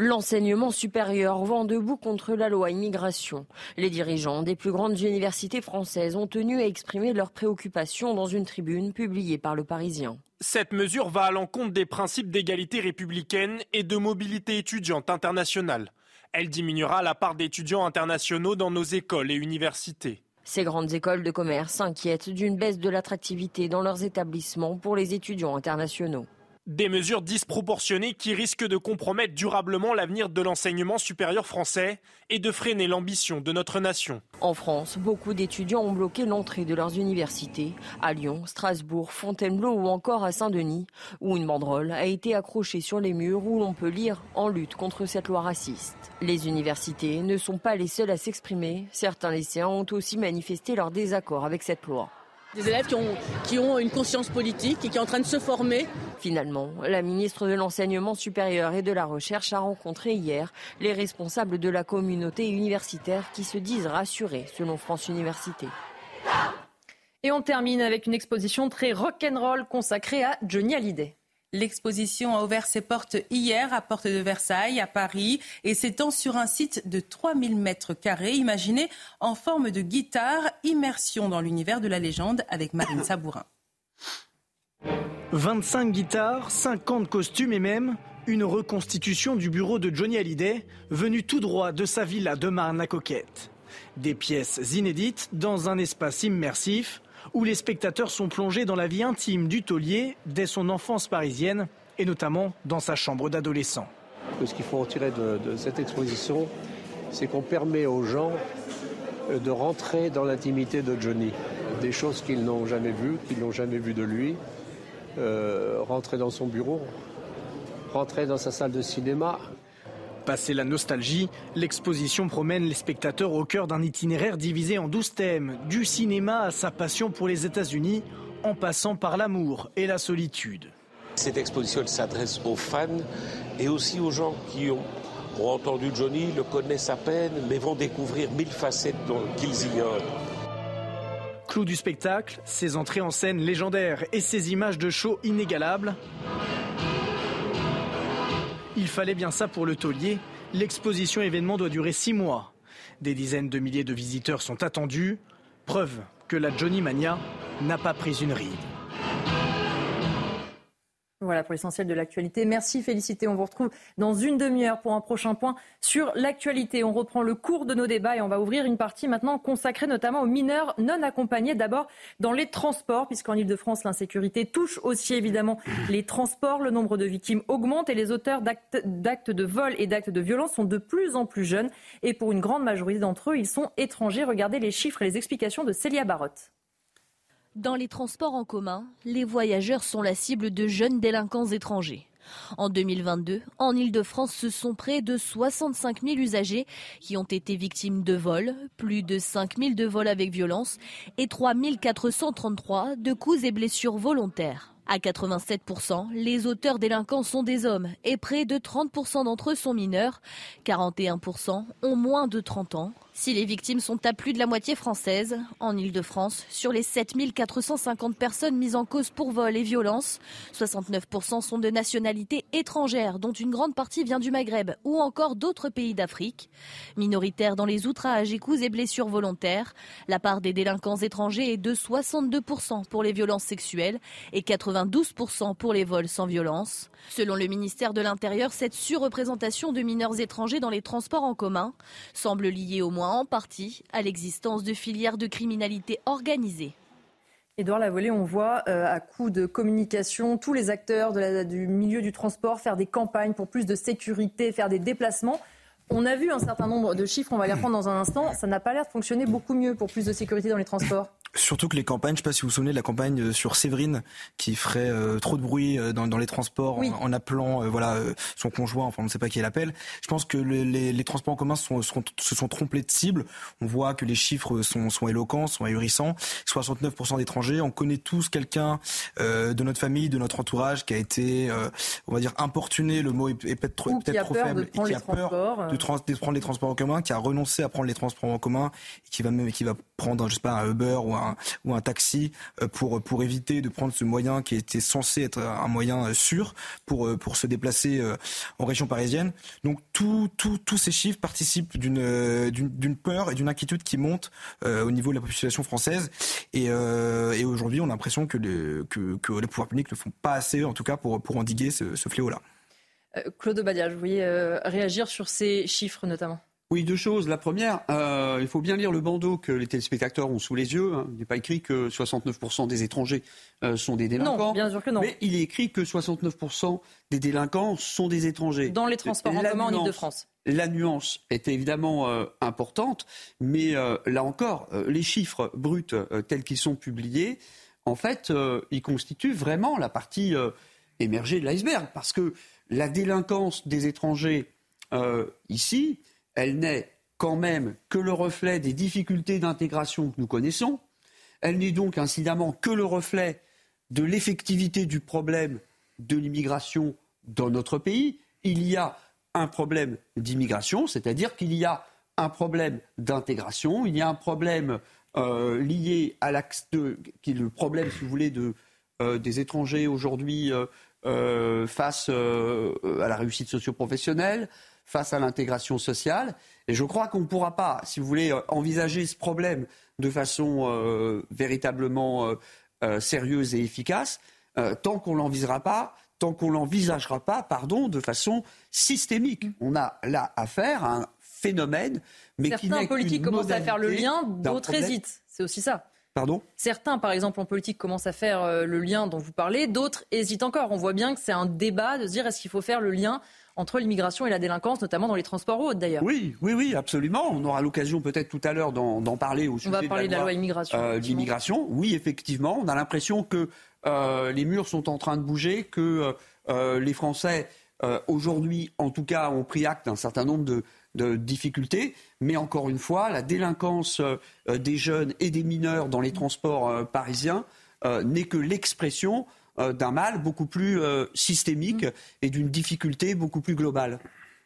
L'enseignement supérieur vend debout contre la loi immigration. Les dirigeants des plus grandes universités françaises ont tenu à exprimer leurs préoccupations dans une tribune publiée par le Parisien.
Cette mesure va à l'encontre des principes d'égalité républicaine et de mobilité étudiante internationale. Elle diminuera la part d'étudiants internationaux dans nos écoles et universités.
Ces grandes écoles de commerce s'inquiètent d'une baisse de l'attractivité dans leurs établissements pour les étudiants internationaux.
Des mesures disproportionnées qui risquent de compromettre durablement l'avenir de l'enseignement supérieur français et de freiner l'ambition de notre nation.
En France, beaucoup d'étudiants ont bloqué l'entrée de leurs universités, à Lyon, Strasbourg, Fontainebleau ou encore à Saint-Denis, où une banderole a été accrochée sur les murs où l'on peut lire en lutte contre cette loi raciste. Les universités ne sont pas les seules à s'exprimer, certains lycéens ont aussi manifesté leur désaccord avec cette loi.
Des élèves qui ont, qui ont une conscience politique et qui sont en train de se former.
Finalement, la ministre de l'Enseignement supérieur et de la Recherche a rencontré hier les responsables de la communauté universitaire qui se disent rassurés, selon France Université.
Et on termine avec une exposition très rock'n'roll consacrée à Johnny Hallyday.
L'exposition a ouvert ses portes hier à Porte de Versailles, à Paris, et s'étend sur un site de 3000 mètres carrés, imaginé en forme de guitare, immersion dans l'univers de la légende avec Marine Sabourin.
25 guitares, 50 costumes et même une reconstitution du bureau de Johnny Hallyday, venu tout droit de sa villa de Marne-la-Coquette. Des pièces inédites dans un espace immersif où les spectateurs sont plongés dans la vie intime du taulier dès son enfance parisienne et notamment dans sa chambre d'adolescent.
Ce qu'il faut retirer de, de cette exposition, c'est qu'on permet aux gens euh, de rentrer dans l'intimité de Johnny.
des choses qu'ils n'ont jamais vues, qu'ils n'ont jamais vues de lui. Euh, rentrer dans son bureau, rentrer dans sa salle de cinéma.
Passé la nostalgie, l'exposition promène les spectateurs au cœur d'un itinéraire divisé en 12 thèmes, du cinéma à sa passion pour les États-Unis, en passant par l'amour et la solitude.
Cette exposition s'adresse aux fans et aussi aux gens qui ont, ont, entendu Johnny, le connaissent à peine, mais vont découvrir mille facettes qu'ils ignorent.
Clou du spectacle, ses entrées en scène légendaires et ses images de show inégalables. Il fallait bien ça pour le taulier. L'exposition événement doit durer six mois. Des dizaines de milliers de visiteurs sont attendus. Preuve que la Johnny Mania n'a pas pris une ride.
Voilà pour l'essentiel de l'actualité. Merci Félicité. On vous retrouve dans une demi-heure pour un prochain point sur l'actualité. On reprend le cours de nos débats et on va ouvrir une partie maintenant consacrée notamment aux mineurs non accompagnés. D'abord dans les transports, puisqu'en Ile-de-France, l'insécurité touche aussi évidemment les transports. Le nombre de victimes augmente et les auteurs d'actes de vol et d'actes de violence sont de plus en plus jeunes. Et pour une grande majorité d'entre eux, ils sont étrangers. Regardez les chiffres et les explications de Célia Barotte.
Dans les transports en commun, les voyageurs sont la cible de jeunes délinquants étrangers. En 2022, en Ile-de-France, ce sont près de 65 000 usagers qui ont été victimes de vols, plus de 5 000 de vols avec violence et 3 433 de coups et blessures volontaires. À 87%, les auteurs délinquants sont des hommes et près de 30% d'entre eux sont mineurs. 41% ont moins de 30 ans. Si les victimes sont à plus de la moitié françaises, en Ile-de-France, sur les 7450 personnes mises en cause pour vol et violence, 69% sont de nationalité étrangère, dont une grande partie vient du Maghreb ou encore d'autres pays d'Afrique. Minoritaires dans les outrages coups et blessures volontaires, la part des délinquants étrangers est de 62% pour les violences sexuelles et 92% pour les vols sans violence. Selon le ministère de l'Intérieur, cette surreprésentation de mineurs étrangers dans les transports en commun semble liée au moins en partie à l'existence de filières de criminalité organisée.
Édouard Lavolée, on voit euh, à coup de communication tous les acteurs du milieu du transport faire des campagnes pour plus de sécurité, faire des déplacements. On a vu un certain nombre de chiffres, on va les reprendre dans un instant. Ça n'a pas l'air de fonctionner beaucoup mieux pour plus de sécurité dans les transports.
Surtout que les campagnes, je ne sais pas si vous vous souvenez de la campagne euh, sur Séverine qui ferait euh, trop de bruit euh, dans, dans les transports en, en, appelant voilà son conjoint, enfin on ne sait pas qui l'appelle. Je pense que les, les, les transports en commun sont, sont, se sont trompés de cible. On voit que les chiffres sont, sont éloquents, sont ahurissants. 69% d'étrangers. On connaît tous quelqu'un de notre famille, de notre entourage qui a été, on va dire, importuné. Le mot est, est peut-être trop, peut trop faible
et qui a peur
de, trans, de prendre les transports en commun, qui a renoncé à prendre les transports en commun et qui va même qui va prendre, je sais pas, un Uber ou un, ou un taxi euh, pour, pour éviter de prendre ce moyen qui était censé être un moyen euh, sûr pour, euh, pour se déplacer en région parisienne. Donc tous ces chiffres participent d'une, peur et d'une inquiétude qui monte au niveau de la population française. Et, et aujourd'hui, on a l'impression que, que, les pouvoirs publics ne font pas assez, en tout cas, pour, pour endiguer ce, fléau-là.
Claude Badia, je voulais réagir sur ces chiffres notamment.
Oui, deux choses. La première, euh, il faut bien lire le bandeau que les téléspectateurs ont sous les yeux. Hein. Il n'est pas écrit que 69% des étrangers euh, sont des délinquants.
Non, bien sûr que non.
Mais il est écrit que 69% des délinquants sont des étrangers.
Dans les transports en commun en Ile-de-France.
La nuance est évidemment euh, importante, mais euh, là encore, euh, les chiffres bruts euh, tels qu'ils sont publiés, en fait, ils constituent vraiment la partie émergée de l'iceberg. Parce que la délinquance des étrangers ici, elle n'est quand même que le reflet des difficultés d'intégration que nous connaissons. Elle n'est donc incidemment que le reflet de l'effectivité du problème de l'immigration dans notre pays. Il y a un problème d'immigration, c'est-à-dire qu'il y a un problème d'intégration, il y a un problème euh, lié à l'axe qui est le problème, si vous voulez, euh, des étrangers aujourd'hui euh, face à la réussite socio-professionnelle, face à l'intégration sociale. Et je crois qu'on ne pourra pas, si vous voulez, euh, envisager ce problème de façon euh, véritablement euh, sérieuse et efficace tant qu'on l'envisagera pas, tant qu'on l'envisagera pas, pardon, de façon systémique. On a là affaire à un phénomène, mais
Certains
qui n'est
politiques commencent à faire le lien, d'autres hésitent. C'est aussi ça.
Pardon?
Certains, par exemple, en politique, commencent à faire le lien dont vous parlez, d'autres hésitent encore. On voit bien que c'est un débat de se dire est-ce qu'il faut faire le lien entre l'immigration et la délinquance, notamment dans les transports hauts d'ailleurs.
Oui, oui, oui, absolument. On aura l'occasion peut-être tout à l'heure d'en parler au sujet
On va parler
de la
loi, immigration.
Euh, l'immigration, oui, effectivement. On a l'impression que euh, les murs sont en train de bouger, que euh, les Français, aujourd'hui, en tout cas, ont pris acte d'un certain nombre de, de difficultés. Mais encore une fois, la délinquance des jeunes et des mineurs dans les transports parisiens n'est que l'expression d'un mal beaucoup plus systémique mmh. et d'une difficulté beaucoup plus globale.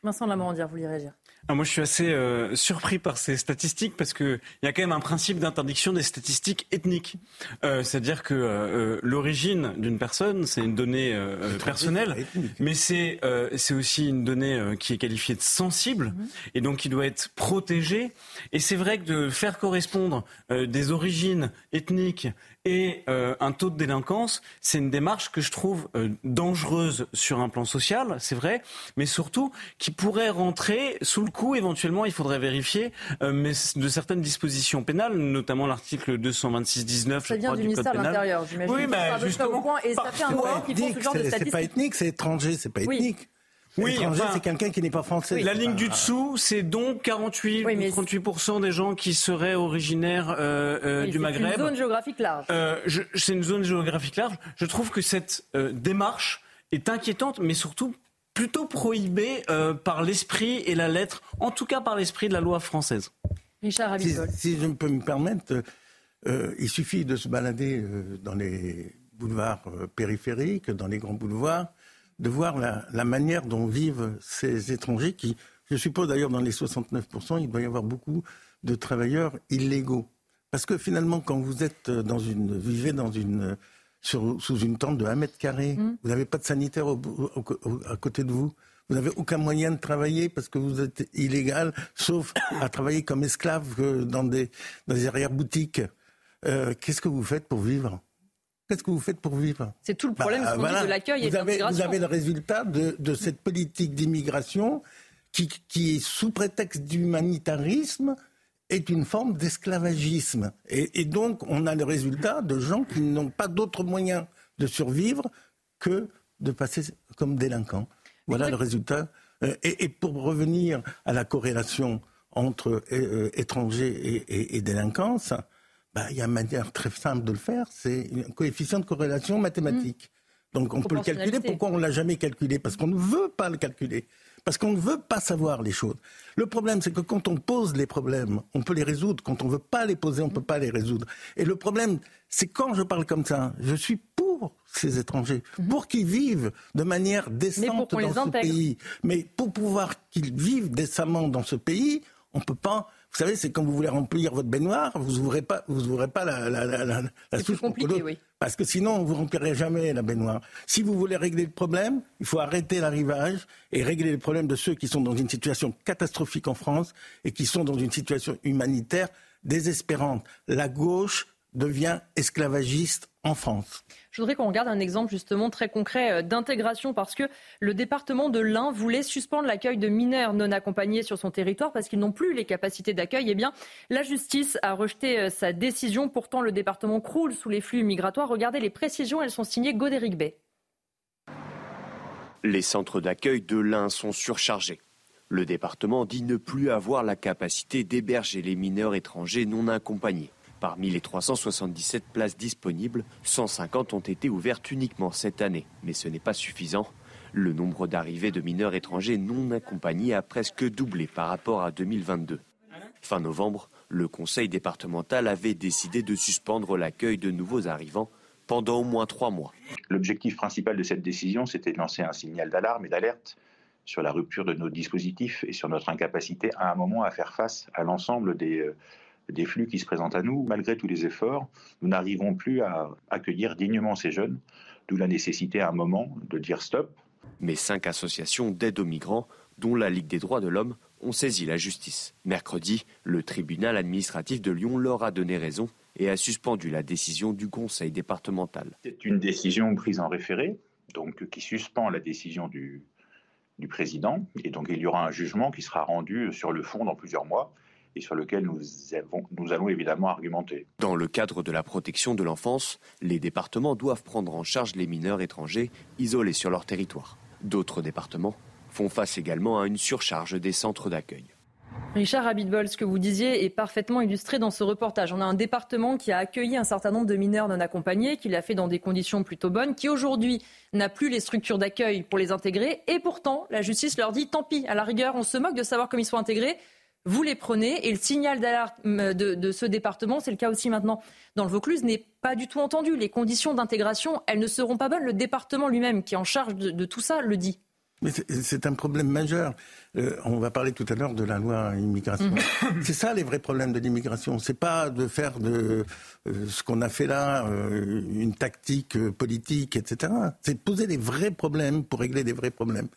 Vincent Lamorandière, vous voulez réagir
ah, moi, je suis assez euh, surpris par ces statistiques parce qu'il y a quand même un principe d'interdiction des statistiques ethniques. Euh, C'est-à-dire que euh, l'origine d'une personne, c'est une donnée euh, personnelle, mais c'est c'est aussi une donnée qui est qualifiée de sensible mhm. et donc qui doit être protégée. Et c'est vrai que de faire correspondre des origines ethniques et euh, un taux de délinquance, c'est une démarche que je trouve euh, dangereuse sur un plan social, c'est vrai, mais surtout qui pourrait rentrer sous le coup, éventuellement, il faudrait vérifier, euh, mais de certaines dispositions pénales, notamment l'article 226-19,
ça vient du, ministère de l'Intérieur, j'imagine.
Oui, mais justement,
et ça fait un moment qu'ils font ce genre de statistiques.
C'est pas ethnique, c'est étranger, c'est pas ethnique. Oui, enfin, c'est quelqu'un qui n'est pas français.
La ligne du dessous, c'est donc 48 ou 38 des gens qui seraient originaires euh, euh, du Maghreb.
C'est une zone géographique large.
Euh, c'est une zone géographique large. Je trouve que cette euh, démarche est inquiétante, mais surtout plutôt prohibée euh, par l'esprit et la lettre, en tout cas par l'esprit de la loi française.
Richard
si, si, je peux me permettre, il suffit de se balader dans les boulevards périphériques, dans les grands boulevards de voir la, manière dont vivent ces étrangers qui, je suppose d'ailleurs dans les 69%, il doit y avoir beaucoup de travailleurs illégaux. Parce que finalement, quand vous êtes dans une, vivez dans une, sous une tente de 1 mètre carré, mmh. vous n'avez pas de sanitaire à côté de vous, vous n'avez aucun moyen de travailler parce que vous êtes illégal, sauf à travailler comme esclave dans des, dans des arrière-boutiques. Euh, qu'est-ce que vous faites pour vivre? Qu'est-ce que vous faites pour vivre
C'est tout le problème bah, de l'accueil et de.
Vous avez le résultat de, cette politique d'immigration qui, qui, sous prétexte d'humanitarisme, est une forme d'esclavagisme. Et, donc, on a le résultat de gens qui n'ont pas d'autre moyen de survivre que de passer comme délinquants. Voilà le résultat. Euh, et, pour revenir à la corrélation entre euh, étrangers et délinquance, bah, il y a une manière très simple de le faire, c'est un coefficient de corrélation mathématique. Mmh. Donc on peut le calculer. Pourquoi on ne l'a jamais calculé? Parce qu'on ne veut pas le calculer. Parce qu'on ne veut pas savoir les choses. Le problème, c'est que quand on pose les problèmes, on peut les résoudre. Quand on ne veut pas les poser, on ne peut pas les résoudre. Et le problème, c'est quand je parle comme ça, je suis pour ces étrangers, mmh. pour qu'ils vivent de manière décente dans ce pays. Mais pour pouvoir qu'ils vivent décemment dans ce pays, on ne peut pas vous savez, c'est quand vous voulez remplir votre baignoire, vous ouvrez pas, vous ouvrez pas la, la, la, la,
la souche compliqué, oui.
Parce que sinon, vous remplirez jamais la baignoire. Si vous voulez régler le problème, il faut arrêter l'arrivage et régler le problème de ceux qui sont dans une situation catastrophique en France et qui sont dans une situation humanitaire désespérante. La gauche devient esclavagiste en France.
Je voudrais qu'on regarde un exemple justement très concret euh, d'intégration parce que le département de l'Ain voulait suspendre l'accueil de mineurs non accompagnés sur son territoire parce qu'ils n'ont plus les capacités d'accueil. Eh bien, la justice a rejeté euh, sa décision. Pourtant, le département croule sous les flux migratoires. Regardez les précisions, elles sont signées Godéric Bay.
Les centres d'accueil de l'Ain sont surchargés. Le département dit ne plus avoir la capacité d'héberger les mineurs étrangers non accompagnés. Parmi les 377 places disponibles, 150 ont été ouvertes uniquement cette année. Mais ce n'est pas suffisant. Le nombre d'arrivées de mineurs étrangers non accompagnés a presque doublé par rapport à 2022. Fin novembre, le conseil départemental avait décidé de suspendre l'accueil de nouveaux arrivants pendant au moins trois mois.
L'objectif principal de cette décision, c'était de lancer un signal d'alarme et d'alerte sur la rupture de nos dispositifs et sur notre incapacité à un moment à faire face à l'ensemble des euh, des flux qui se présentent à nous. Malgré tous les efforts, nous n'arrivons plus à accueillir dignement ces jeunes, d'où la nécessité à un moment de dire stop.
Mais cinq associations d'aide aux migrants, dont la Ligue des droits de l'homme, ont saisi la justice. Mercredi, le tribunal administratif de Lyon leur a donné raison et a suspendu la décision du conseil départemental.
C'est une décision prise en référé, donc qui suspend la décision du, du président, et donc il y aura un jugement qui sera rendu sur le fond dans plusieurs mois et sur lequel nous, nous allons évidemment argumenter.
Dans le cadre de la protection de l'enfance, les départements doivent prendre en charge les mineurs étrangers isolés sur leur territoire. D'autres départements font face également à une surcharge des centres d'accueil.
Richard Habitbol, ce que vous disiez est parfaitement illustré dans ce reportage. On a un département qui a accueilli un certain nombre de mineurs non accompagnés, qui l'a fait dans des conditions plutôt bonnes, qui aujourd'hui n'a plus les structures d'accueil pour les intégrer. Et pourtant, la justice leur dit tant pis, à la rigueur, on se moque de savoir comment ils sont intégrés. Vous les prenez et le signal d'alarme de, de, ce département, c'est le cas aussi maintenant dans le Vaucluse, n'est pas du tout entendu. Les conditions d'intégration, elles ne seront pas bonnes. Le département lui-même, qui est en charge de, de tout ça, le dit.
Mais c'est un problème majeur. Euh, on va parler tout à l'heure de la loi immigration. Mhm. c'est ça les vrais problèmes de l'immigration. C'est pas de faire de euh, ce qu'on a fait là euh, une tactique politique, etc. C'est de poser des vrais problèmes pour régler des vrais problèmes.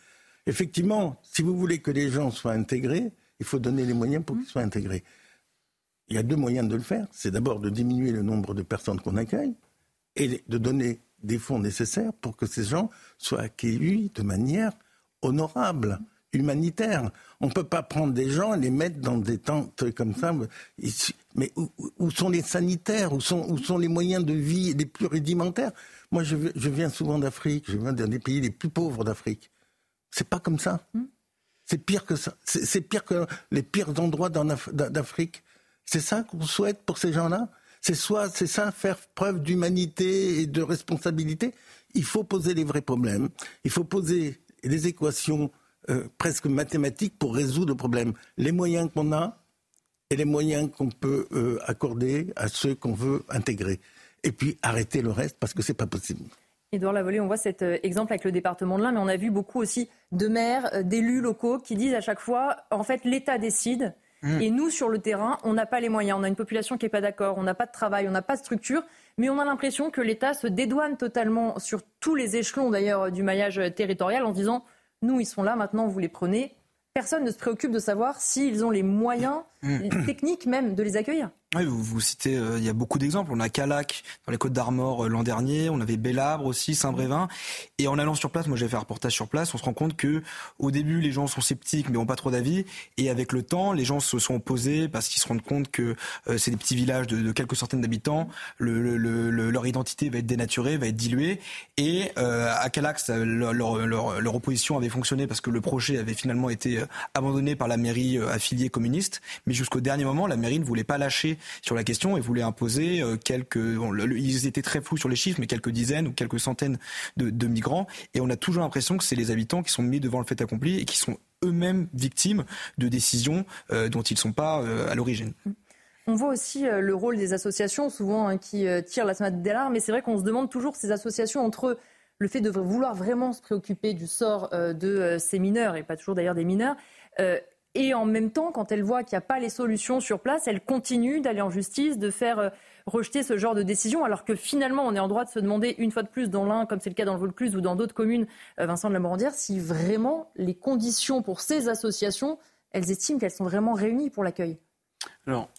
Effectivement, si vous voulez que les gens soient intégrés, il faut donner les moyens pour qu'ils soient intégrés. Il y a deux moyens de le faire. C'est d'abord de diminuer le nombre de personnes qu'on accueille et de donner des fonds nécessaires pour que ces gens soient accueillis de manière honorable, humanitaire. On ne peut pas prendre des gens et les mettre dans des tentes comme ça. Mais où, sont les sanitaires? Où sont, où sont, les moyens de vie les plus rudimentaires? Moi, je, je, viens souvent d'Afrique, je viens d'un des pays les plus pauvres d'Afrique. C'est pas comme ça. C'est pire que ça. C'est pire que les pires endroits d'Afrique. C'est ça qu'on souhaite pour ces gens-là? C'est soit, ça, faire preuve d'humanité et de responsabilité? Il faut poser les vrais problèmes. Il faut poser des équations euh, presque mathématiques pour résoudre le problème. Les moyens qu'on a et les moyens qu'on peut euh, accorder à ceux qu'on veut intégrer. Et puis arrêter le reste parce que c'est pas possible.
Édouard Lavolée, on voit cet euh, exemple avec le département de l'Ain, mais on a vu beaucoup aussi de maires, d'élus locaux qui disent à chaque fois, en fait, l'État décide. Mmh. Et nous, sur le terrain, on n'a pas les moyens. On a une population qui n'est pas d'accord, on n'a pas de travail, on n'a pas de structure mais on a l'impression que l'État se dédouane totalement sur tous les échelons d'ailleurs du maillage territorial en disant nous, ils sont là, maintenant, vous les prenez. Personne ne se préoccupe de savoir s'ils ont les moyens mmh. techniques même de les accueillir.
Oui, vous, vous citez, euh, il y a beaucoup d'exemples. On a Calac dans les Côtes d'Armor euh, l'an dernier, on avait Bellabre aussi, Saint-Brévin. Et en allant sur place, moi j'ai fait un reportage sur place, on se rend compte que au début les gens sont sceptiques mais n'ont pas trop d'avis. Et avec le temps, les gens se sont opposés parce qu'ils se rendent compte que euh, c'est des petits villages de, de quelques centaines d'habitants, le, le, leur identité va être dénaturée, va être diluée. Et à Calac, leur, leur, leur, opposition avait fonctionné parce que le projet avait finalement été abandonné par la mairie affiliée communiste. Mais jusqu'au dernier moment, la mairie ne voulait pas lâcher sur la question et voulait imposer euh, quelques. ils étaient très flous sur les chiffres, mais quelques dizaines ou quelques centaines de, migrants. Et on a toujours l'impression que c'est les habitants qui sont mis devant le fait accompli et qui sont eux-mêmes victimes de décisions euh, dont ils ne sont pas euh, à l'origine.
On voit aussi le rôle des associations, souvent hein, qui tirent la sonnette d'alarme, mais c'est vrai qu'on se demande toujours ces associations entre le fait de vouloir vraiment se préoccuper du sort de ces mineurs, et pas toujours d'ailleurs des mineurs, et en même temps, quand elle voit qu'il n'y a pas les solutions sur place, elle continue d'aller en justice, de faire euh, rejeter ce genre de décision, alors que finalement, on est en droit de se demander une fois de plus dans l'un, comme c'est le cas dans le Vaucluse ou dans d'autres communes, euh, Vincent de la Morandière, si vraiment les conditions pour ces associations, elles estiment qu'elles sont vraiment réunies pour l'accueil.
Alors,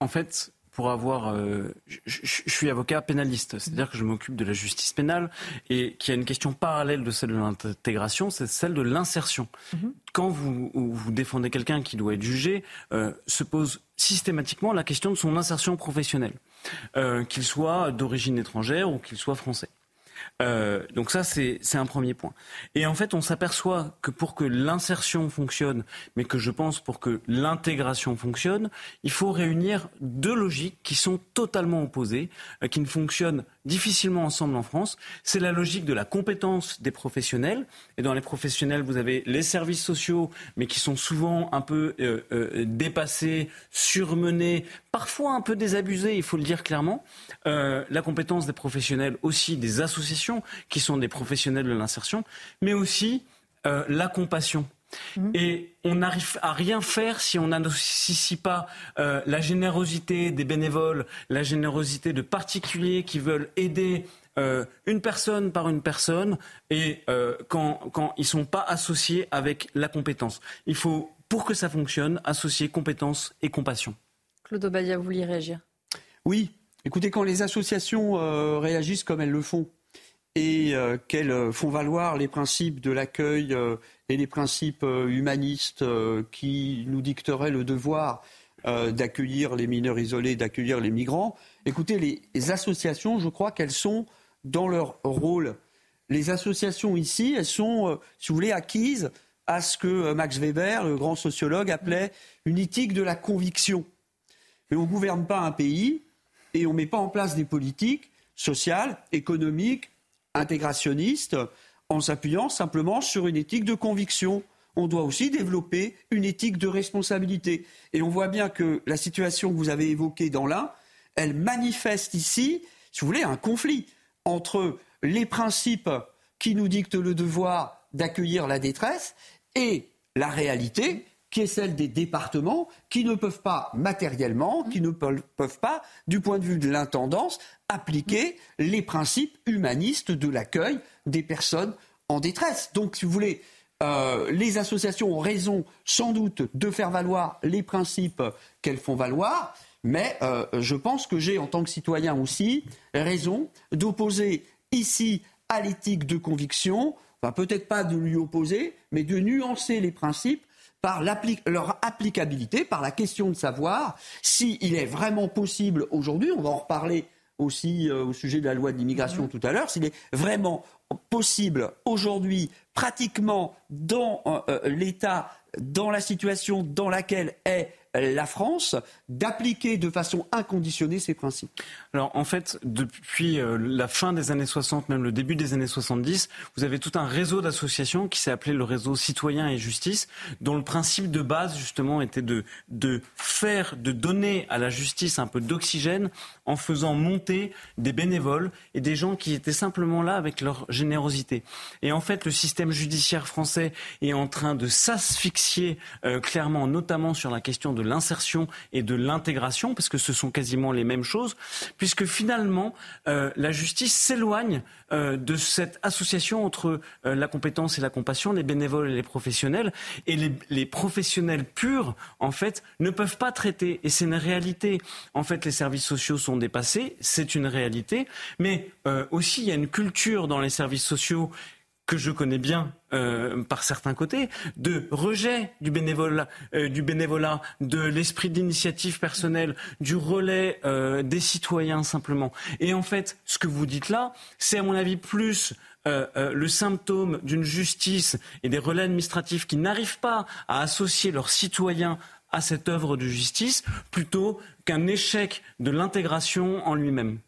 en fait, pour avoir. Euh, je, suis avocat pénaliste, c'est-à-dire que je m'occupe de la justice pénale et qu'il y a une question parallèle de celle de l'intégration, c'est celle de l'insertion. Mhm. Quand vous, vous défendez quelqu'un qui doit être jugé, euh, se pose systématiquement la question de son insertion professionnelle, euh, qu'il soit d'origine étrangère ou qu'il soit français. Euh, donc ça, c'est un premier point. Et en fait, on s'aperçoit que pour que l'insertion fonctionne, mais que je pense pour que l'intégration fonctionne, il faut réunir deux logiques qui sont totalement opposées, euh, qui ne fonctionnent difficilement ensemble en France. C'est la logique de la compétence des professionnels. Et dans les professionnels, vous avez les services sociaux, mais qui sont souvent un peu euh, dépassés, surmenés, parfois un peu désabusés, il faut le dire clairement. La compétence des professionnels aussi, des associations, qui sont des professionnels de l'insertion, mais aussi la compassion. Mmh. Et on n'arrive à rien faire si on n'associe pas euh, la générosité des bénévoles, la générosité de particuliers qui veulent aider euh, une personne par une personne et euh, quand, quand ils ne sont pas associés avec la compétence. Il faut, pour que ça fonctionne, associer compétence et compassion.
Claude Obadia, vous vouliez réagir?
Oui. Écoutez, quand les associations réagissent comme elles le font, et qu'elles font valoir les principes de l'accueil et les principes euh, humanistes euh, qui nous dicteraient le devoir euh, d'accueillir les mineurs isolés, d'accueillir les migrants. Écoutez, les associations, je crois qu'elles sont dans leur rôle. Les associations ici, elles sont, si vous voulez, acquises à ce que Max Weber, le grand sociologue, appelait une éthique de la conviction. Mais on ne gouverne pas un pays et on ne met pas en place des politiques sociales, économiques, intégrationnistes, en s'appuyant simplement sur une éthique de conviction. On doit aussi développer une éthique de responsabilité. Et on voit bien que la situation que vous avez évoquée dans l'un, elle manifeste ici, si vous voulez, un conflit entre les principes qui nous dictent le devoir d'accueillir la détresse et la réalité qui est celle des départements qui ne peuvent pas matériellement, qui ne peuvent pas, du point de vue de l'intendance, appliquer les principes humanistes de l'accueil des personnes en détresse. Donc, si vous voulez, euh, les associations ont raison sans doute de faire valoir les principes qu'elles font valoir, mais euh, je pense que j'ai, en tant que citoyen aussi, raison d'opposer ici à l'éthique de conviction, enfin, peut-être pas de lui opposer, mais de nuancer les principes par leur applicabilité, par la question de savoir s'il est vraiment possible aujourd'hui, on va en reparler aussi euh, au sujet de la loi d'immigration tout à l'heure, s'il est vraiment possible aujourd'hui, pratiquement dans euh, euh, l'état, dans la situation dans laquelle est la France d'appliquer de façon inconditionnée ces principes.
Alors en fait, depuis euh, la fin des années 60, même le début des années 70, vous avez tout un réseau d'associations qui s'est appelé le réseau Citoyen et Justice, dont le principe de base justement était de, de faire, de donner à la justice un peu d'oxygène en faisant monter des bénévoles et des gens qui étaient simplement là avec leur générosité. Et en fait, le système judiciaire français est en train de s'asphyxier euh, clairement, notamment sur la question de l'insertion et de l'intégration, parce que ce sont quasiment les mêmes choses, puisque finalement, euh, la justice s'éloigne euh, de cette association entre la compétence et la compassion, les bénévoles et les professionnels. Et les, les, professionnels purs, en fait, ne peuvent pas traiter. Et c'est une réalité. En fait, les services sociaux sont dépassés, c'est une réalité. Mais aussi, il y a une culture dans les services sociaux que je connais bien euh, par certains côtés, de rejet du bénévolat, euh, du bénévolat de l'esprit d'initiative personnelle, du relais euh, des citoyens simplement. Et en fait, ce que vous dites là, c'est à mon avis plus le symptôme d'une justice et des relais administratifs qui n'arrivent pas à associer leurs citoyens à cette œuvre de justice, plutôt qu'un échec de l'intégration en lui-même.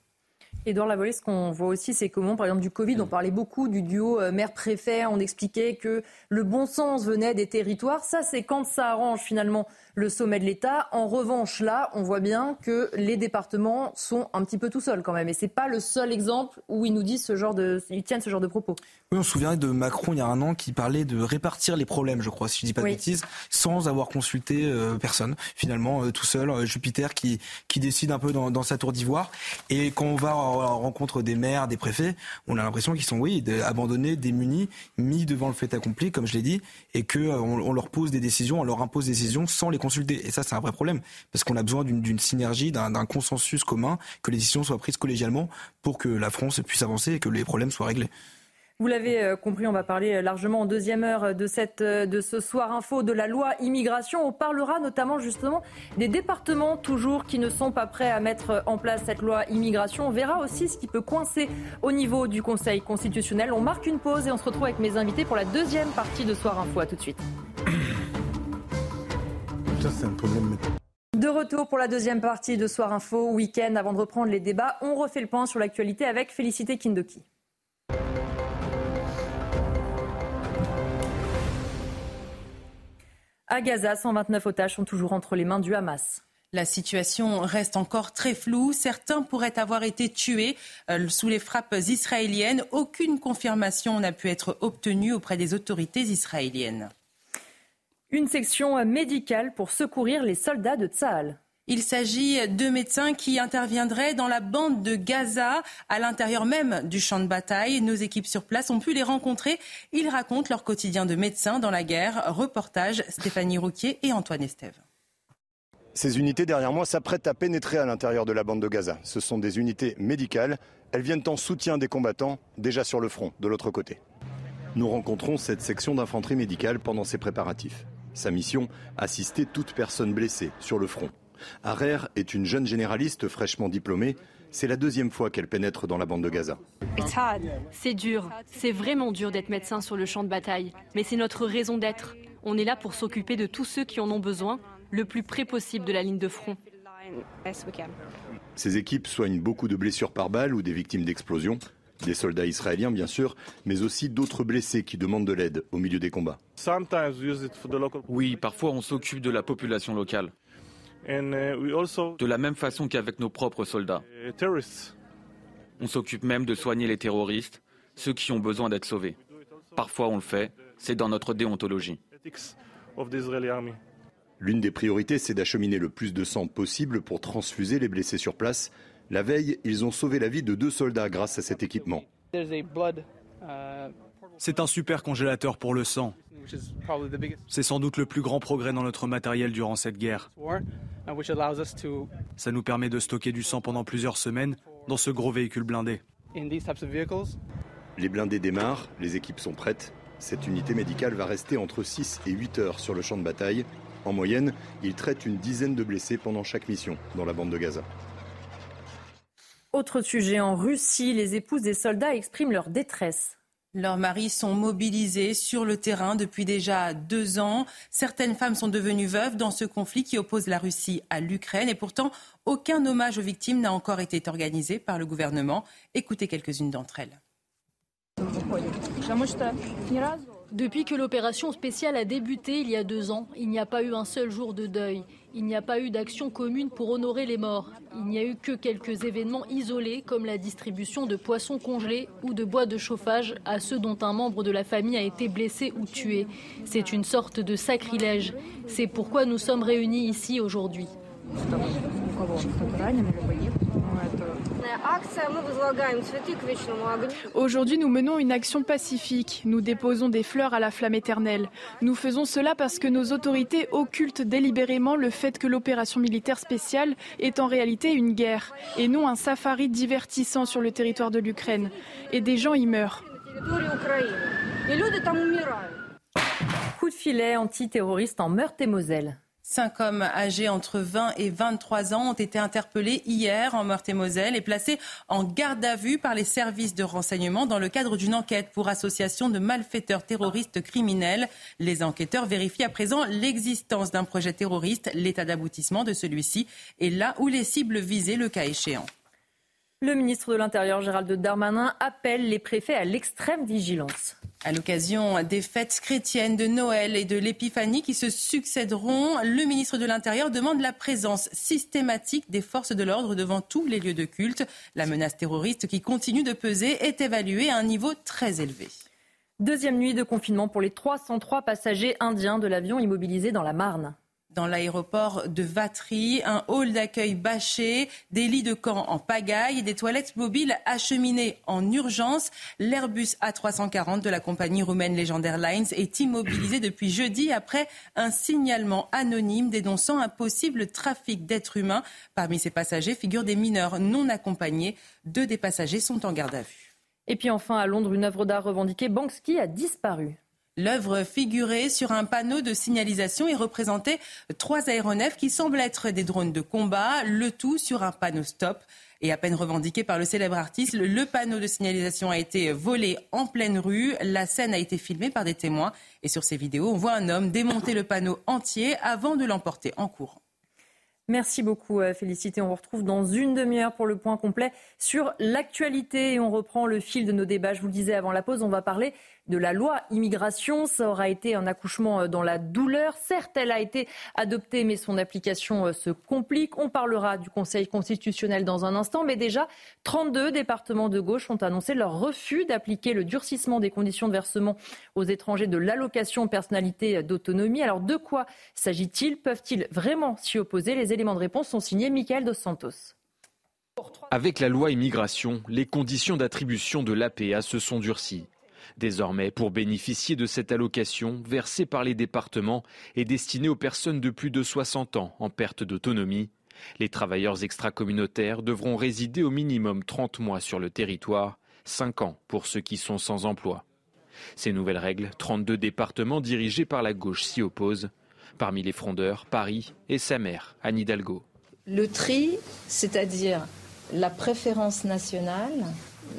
Et dans la volée, ce qu'on voit aussi, c'est comment, par exemple, du Covid, on parlait beaucoup du duo euh, maire-préfet, on expliquait que le bon sens venait des territoires. Ça, c'est quand ça arrange finalement le sommet de l'État. En revanche, là, on voit bien que les départements sont un petit peu tout seuls quand même. Et ce n'est pas le seul exemple où ils nous disent ce genre de, ils tiennent ce genre de propos.
Oui, on se souvient de Macron il y a un an qui parlait de répartir les problèmes, je crois, si je dis pas de bêtises, sans avoir consulté euh, personne. Finalement, euh, tout seul, euh, Jupiter qui, qui décide un peu dans, dans sa tour d'ivoire. Et quand on va en rencontre des maires, des préfets, on a l'impression qu'ils sont, oui, abandonnés, démunis, mis devant le fait accompli, comme je l'ai dit, et qu'on on leur pose des décisions, on leur impose des décisions sans les et ça, c'est un vrai problème, parce qu'on a besoin d'une synergie, d'un consensus commun, que les décisions soient prises collégialement pour que la France puisse avancer et que les problèmes soient réglés.
Vous l'avez euh, compris, on va parler euh, largement en deuxième heure de, cette, euh, de ce soir info de la loi immigration. On parlera notamment justement des départements toujours qui ne sont pas prêts à mettre en place cette loi immigration. On verra aussi ce qui peut coincer au niveau du Conseil constitutionnel. On marque une pause et on se retrouve avec mes invités pour la deuxième partie de Soir info. À tout de suite.
C'est un problème.
De retour pour la deuxième partie de Soir Info, week-end. Avant de reprendre les débats, on refait le point sur l'actualité avec Félicité Kindoki. À Gaza, 129 otages sont toujours entre les mains du Hamas.
La situation reste encore très floue. Certains pourraient avoir été tués euh, sous les frappes israéliennes. Aucune confirmation n'a pu être obtenue auprès des autorités israéliennes.
Une section médicale pour secourir les soldats de Tsahal.
Il s'agit de médecins qui interviendraient dans la bande de Gaza, à l'intérieur même du champ de bataille. Nos équipes sur place ont pu les rencontrer. Ils racontent leur quotidien de médecins dans la guerre. Reportage Stéphanie Rouquier et Antoine Estève.
Ces unités derrière moi s'apprêtent à pénétrer à l'intérieur de la bande de Gaza. Ce sont des unités médicales. Elles viennent en soutien des combattants déjà sur le front, de l'autre côté. Nous rencontrons cette section d'infanterie médicale pendant ces préparatifs. Sa mission, assister toute personne blessée sur le front. Arer est une jeune généraliste fraîchement diplômée. C'est la deuxième fois qu'elle pénètre dans la bande de Gaza.
C'est dur, c'est vraiment dur d'être médecin sur le champ de bataille, mais c'est notre raison d'être. On est là pour s'occuper de tous ceux qui en ont besoin, le plus près possible de la ligne de front.
Ces équipes soignent beaucoup de blessures par balle ou des victimes d'explosions. Des soldats israéliens, bien sûr, mais aussi d'autres blessés qui demandent de l'aide au milieu des combats.
Oui, parfois on s'occupe de la population locale.
Uh,
De la même façon qu'avec nos propres soldats. On s'occupe même de soigner les terroristes, ceux qui ont besoin d'être sauvés. Parfois on le fait, c'est dans notre déontologie.
L'une des priorités, c'est d'acheminer le plus de sang possible pour transfuser les blessés sur place. La veille, ils ont sauvé la vie de deux soldats grâce à cet équipement.
C'est un super congélateur pour le sang. C'est sans doute le plus grand progrès dans notre matériel durant cette guerre. Ça nous permet de stocker du sang pendant plusieurs semaines dans ce gros véhicule blindé.
Les blindés démarrent, les équipes sont prêtes. Cette unité médicale va rester entre 6 et 8 heures sur le champ de bataille. En moyenne, ils traitent une dizaine de blessés pendant chaque mission dans la bande de Gaza.
Autre sujet, en Russie, les épouses des soldats expriment leur détresse.
Leurs maris sont mobilisés sur le terrain depuis déjà deux ans. Certaines femmes sont devenues veuves dans ce conflit qui oppose la Russie à l'Ukraine. Et pourtant, aucun hommage aux victimes n'a encore été organisé par le gouvernement. Écoutez quelques-unes d'entre elles.
Depuis que l'opération spéciale a débuté il y a deux ans, il n'y a pas eu un seul jour de deuil. Il n'y a pas eu d'action commune pour honorer les morts. Il n'y a eu que quelques événements isolés comme la distribution de poissons congelés ou de bois de chauffage à ceux dont un membre de la famille a été blessé ou tué. C'est une sorte de sacrilège. C'est pourquoi nous sommes réunis ici aujourd'hui.
Aujourd'hui, nous menons une action pacifique. Nous déposons des fleurs à la flamme éternelle. Nous faisons cela parce que nos autorités occultent délibérément le fait que l'opération militaire spéciale est en réalité une guerre et non un safari divertissant sur le territoire de l'Ukraine. Et des gens y meurent.
Coup de filet antiterroriste en Meurthe-et-Moselle.
Cinq hommes âgés entre 20 et 23 ans ont été interpellés hier en Meurthe-et-Moselle et placés en garde à vue par les services de renseignement dans le cadre d'une enquête pour association de malfaiteurs terroristes criminels. Les enquêteurs vérifient à présent l'existence d'un projet terroriste, l'état d'aboutissement de celui-ci et là où les cibles visées le cas échéant.
Le ministre de l'Intérieur, Gérald Darmanin, appelle les préfets à l'extrême vigilance.
À l'occasion des fêtes chrétiennes de Noël et de l'Épiphanie qui se succéderont, le ministre de l'Intérieur demande la présence systématique des forces de l'ordre devant tous les lieux de culte. La menace terroriste qui continue de peser est évaluée à un niveau très élevé.
Deuxième nuit de confinement pour les 303 passagers indiens de l'avion immobilisé dans la Marne
dans l'aéroport de Vatry, un hall d'accueil bâché, des lits de camp en pagaille des toilettes mobiles acheminées en urgence. L'Airbus A340 de la compagnie roumaine Legend Airlines est immobilisé depuis jeudi après un signalement anonyme dénonçant un possible trafic d'êtres humains. Parmi ces passagers figurent des mineurs non accompagnés. Deux des passagers sont en garde à vue.
Et puis enfin, à Londres, une œuvre d'art revendiquée, Banksy, a disparu.
L'œuvre figurait sur un panneau de signalisation et représentait trois aéronefs qui semblent être des drones de combat, le tout sur un panneau stop. Et à peine revendiqué par le célèbre artiste, le panneau de signalisation a été volé en pleine rue. La scène a été filmée par des témoins. Et sur ces vidéos, on voit un homme démonter le panneau entier avant de l'emporter en courant.
Merci beaucoup, euh, Félicité. On vous retrouve dans une demi-heure pour le point complet sur l'actualité. Et on reprend le fil de nos débats. Je vous le disais avant la pause, on va parler de la loi immigration. Ça aura été un accouchement euh, dans la douleur. Certes, elle a été adoptée, mais son application euh, se complique. On parlera du Conseil constitutionnel dans un instant. Mais déjà, 32 départements de gauche ont annoncé leur refus d'appliquer le durcissement des conditions de versement aux étrangers de l'allocation personnalité d'autonomie. Alors, de quoi s'agit-il? Peuvent-ils vraiment s'y opposer? Les éléments de réponse sont signés Michael Dos Santos.
Avec la loi immigration, les conditions d'attribution de l'APA se sont durcies. Désormais, pour bénéficier de cette allocation versée par les départements et destinée aux personnes de plus de 60 ans en perte d'autonomie, les travailleurs extracommunautaires devront résider au minimum 30 mois sur le territoire, 5 ans pour ceux qui sont sans emploi. Ces nouvelles règles, 32 départements dirigés par la gauche s'y opposent. Parmi les frondeurs, Paris et sa mère, Anne Hidalgo.
Le tri, c'est-à-dire la préférence nationale,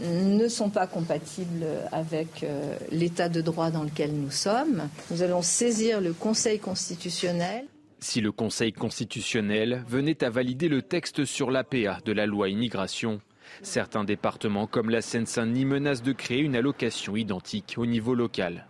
ne sont pas compatibles avec euh, l'état de droit dans lequel nous sommes. Nous allons saisir le Conseil constitutionnel.
Si le Conseil constitutionnel venait à valider le texte sur l'APA de la loi immigration, certains départements comme la Seine-Saint-Denis menacent de créer une allocation identique au niveau local.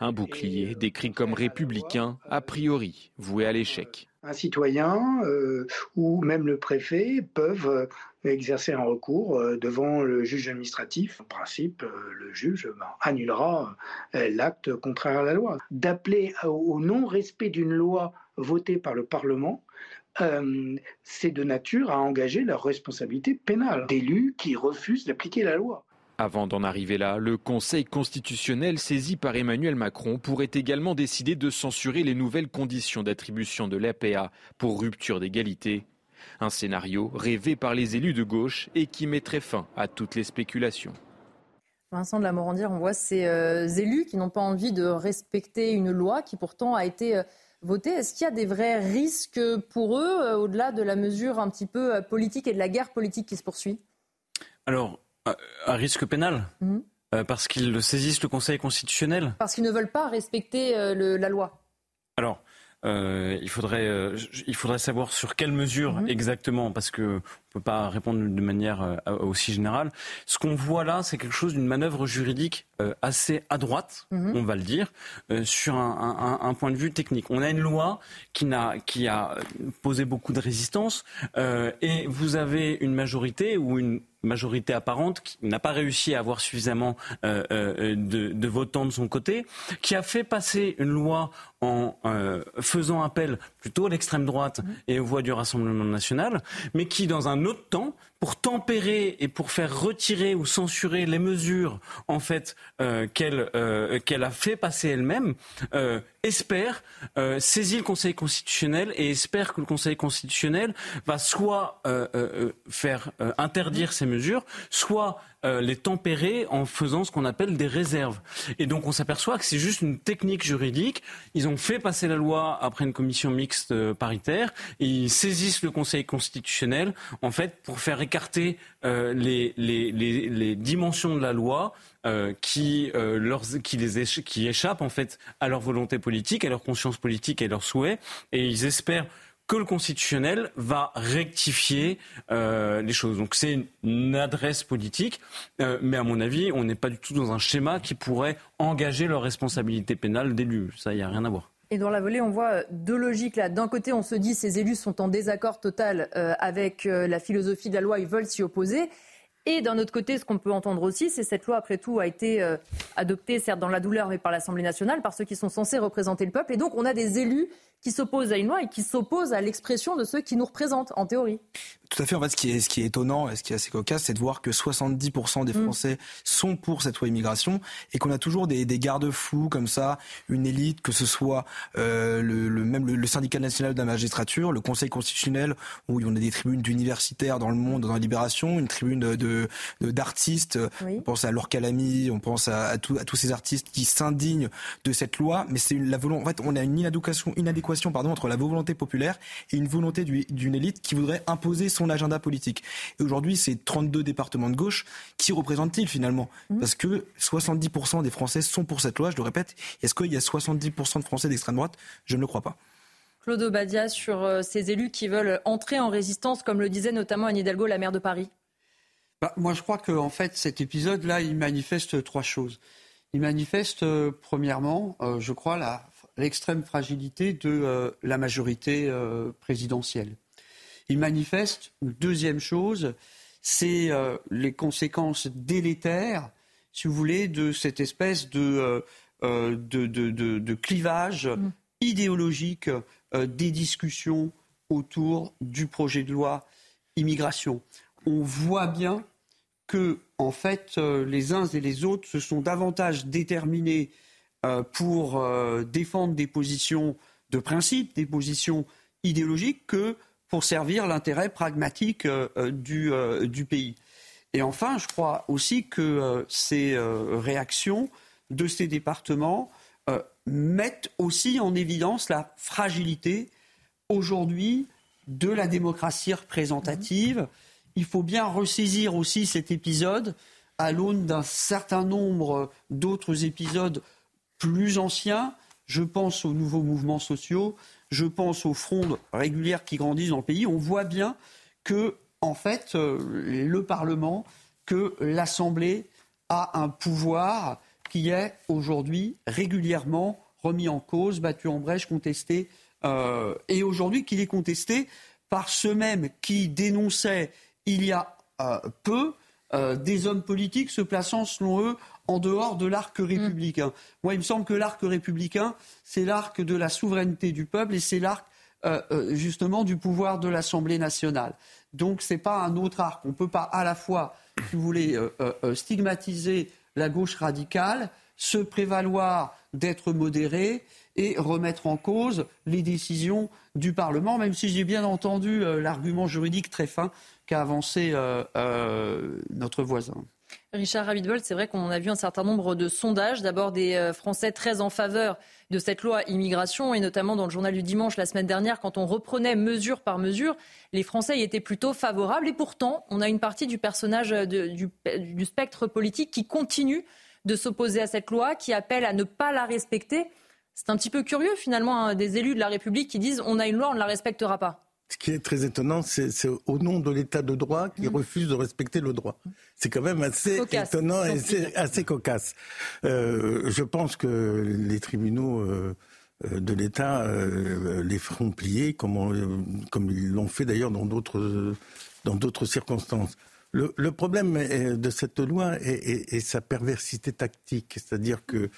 Un bouclier décrit comme républicain, a priori voué à l'échec.
Un citoyen euh, ou même le préfet peuvent euh, exercer un recours euh, devant le juge administratif. En principe, le juge ben, annulera l'acte contraire à la loi. D'appeler au non-respect d'une loi votée par le Parlement, c'est de nature à engager leur responsabilité pénale d'élus qui refusent d'appliquer la loi.
Avant d'en arriver là, le Conseil constitutionnel saisi par Emmanuel Macron pourrait également décider de censurer les nouvelles conditions d'attribution de l'APA pour rupture d'égalité. Un scénario rêvé par les élus de gauche et qui mettrait fin à toutes les spéculations.
Vincent de la Morandière, on voit ces euh, élus qui n'ont pas envie de respecter une loi qui pourtant a été euh, votée. Est-ce qu'il y a des vrais risques pour eux, euh, au-delà de la mesure un petit peu politique et de la guerre politique qui se poursuit?
Alors, un risque pénal? Mhm. euh, Parce qu'ils saisissent le Conseil constitutionnel?
Parce qu'ils ne veulent pas respecter euh, la loi?
Alors, euh, il, faudrait, il faudrait savoir sur quelle mesure mhm. exactement, parce qu'on ne peut pas répondre de manière aussi générale. Ce qu'on voit là, c'est quelque chose d'une manœuvre juridique assez à droite, mhm. on va le dire, sur un, un, point de vue technique. On a une loi qui, a, qui a posé beaucoup de résistance, et vous avez une majorité ou une majorité apparente, qui n'a pas réussi à avoir suffisamment euh, euh, de, votants de son côté, qui a fait passer une loi en euh, faisant appel plutôt à l'extrême droite mmh. et aux voix du Rassemblement national, mais qui, dans un autre temps, pour tempérer et pour faire retirer ou censurer les mesures en fait euh, qu'elle euh, qu'elle a fait passer elle-même, euh, espère saisir le Conseil constitutionnel et espère que le Conseil constitutionnel va soit faire interdire ces mesures, soit euh, les tempérer en faisant ce qu'on appelle des réserves. Et donc on s'aperçoit que c'est juste une technique juridique. Ils ont fait passer la loi après une commission mixte euh, paritaire et ils saisissent le Conseil constitutionnel en fait pour faire écarter euh, les, dimensions de la loi qui, qui, les qui échappent en fait à leur volonté politique, à leur conscience politique et à leurs souhaits. Et ils espèrent que le constitutionnel va rectifier euh, les choses. Donc c'est une, adresse politique, euh, mais à mon avis, on n'est pas du tout dans un schéma qui pourrait engager leur responsabilité pénale d'élus. Ça, il n'y a rien à voir.
Et dans la volée, on voit deux logiques là. D'un côté, on se dit ces élus sont en désaccord total euh, avec la philosophie de la loi, ils veulent s'y opposer. Et d'un autre côté, ce qu'on peut entendre aussi, c'est cette loi, après tout, a été adoptée, certes dans la douleur, mais par l'Assemblée nationale, par ceux qui sont censés représenter le peuple. Et donc, on a des élus qui s'opposent à une loi et qui s'opposent à l'expression de ceux qui nous représentent, en théorie.
Tout à fait. En fait, ce qui est, ce qui est étonnant et ce qui est assez cocasse, c'est de voir que 70% des mm. Français sont pour cette loi immigration et qu'on a toujours des, des garde-fous comme ça, une élite, que ce soit euh, le, le, même le, syndicat national de la magistrature, le Conseil constitutionnel, où on a des tribunes d'universitaires dans le monde, dans la Libération, une tribune de d'artistes. On pense à Laure Calamy, on pense à, à, à tous ces artistes qui s'indignent de cette loi, mais c'est la volonté. En fait, on a une inadéquation, inadéquation pardon, entre la volonté populaire et une volonté d'une élite qui voudrait imposer son agenda politique. Et aujourd'hui, c'est 32 départements de gauche. Qui représentent-ils finalement mmh. Parce que 70% des Français sont pour cette loi, je le répète. Est-ce qu'il y a 70% de Français d'extrême droite? Je ne le crois pas.
Claude Obadia, sur euh, ces élus qui veulent entrer en résistance, comme le disait notamment Anne Hidalgo, la maire de Paris
bah, Moi, je crois qu'en en fait, cet épisode-là, il manifeste trois choses. Il manifeste, euh, premièrement, euh, je crois, l'extrême fragilité de la majorité présidentielle. Il manifeste, une deuxième chose, c'est euh, les conséquences délétères, si vous voulez, de cette espèce de, euh, de, clivage mm. idéologique euh, des discussions autour du projet de loi immigration. On voit bien que, en fait, les uns et les autres se sont davantage déterminés pour défendre des positions de principe, des positions idéologiques, que pour servir l'intérêt pragmatique euh, euh, du, euh, du, pays. Et enfin, je crois aussi que ces réactions de ces départements mettent aussi en évidence la fragilité aujourd'hui de la démocratie représentative. Il faut bien ressaisir aussi cet épisode à l'aune d'un certain nombre d'autres épisodes plus anciens. Je pense aux nouveaux mouvements sociaux, je pense aux frondes régulières qui grandissent dans le pays. On voit bien que, en fait, euh, le Parlement, que l'Assemblée a un pouvoir qui est aujourd'hui régulièrement remis en cause, battu en brèche, contesté, euh, et aujourd'hui qu'il est contesté par ceux mêmes qui dénonçaient il y a euh, peu des hommes politiques se plaçant, selon eux, en dehors de l'arc républicain. Moi, il me semble que l'arc républicain, c'est l'arc de la souveraineté du peuple et c'est l'arc justement du pouvoir de l'Assemblée nationale. Donc, ce n'est pas un autre arc. On ne peut pas à la fois, si vous voulez, stigmatiser la gauche radicale, se prévaloir d'être modéré et remettre en cause les décisions du Parlement, même si j'ai bien entendu euh, l'argument juridique très fin qu'a avancé euh, euh, notre voisin.
Richard Ravidbol, c'est vrai qu'on a vu un certain nombre de sondages, d'abord des Français très en faveur de cette loi immigration, et notamment dans le journal du dimanche la semaine dernière, quand on reprenait mesure par mesure, les Français y étaient plutôt favorables, et pourtant, on a une partie du personnage du, du spectre politique qui continue de s'opposer à cette loi, qui appelle à ne pas la respecter. C'est un petit peu curieux finalement hein, des élus de la République qui disent on a une loi, on ne la respectera pas.
Ce qui est très étonnant, c'est au nom de l'état de droit qu'ils mmh. refusent de respecter le droit. C'est quand même assez étonnant et assez, cocasse. Euh, je pense que les tribunaux euh, euh, de l'État les feront plier, comme, comme ils l'ont fait d'ailleurs dans d'autres dans d'autres circonstances. Le, problème de cette loi est, sa perversité tactique, c'est-à-dire que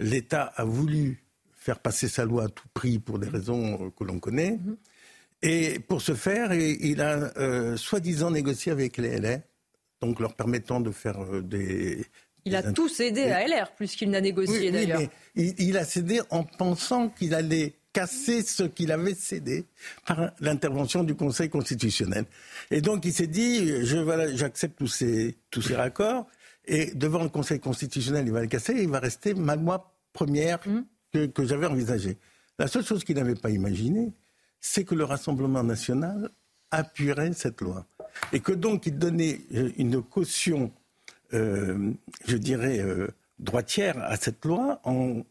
l'État a voulu faire passer sa loi à tout prix pour des raisons que l'on connaît, mhm. Et pour ce faire, il a euh, soi-disant négocié avec les LR, donc leur permettant de faire euh, des,
il a tout cédé à LR, plus qu'il n'a négocié d'ailleurs.
il, a cédé en pensant qu'il allait casser ce qu'il avait cédé par l'intervention du Conseil constitutionnel. Et donc il s'est dit, je, j'accepte tous ces, tous ces raccords, et devant le Conseil constitutionnel, il va le casser, et il va rester ma loi première mmh. que, que j'avais envisagée. La seule chose qu'il n'avait pas imaginée, c'est que le Rassemblement national appuierait cette loi. Et que donc il donnait euh, une caution, euh, je dirais, euh, droitière à cette loi en,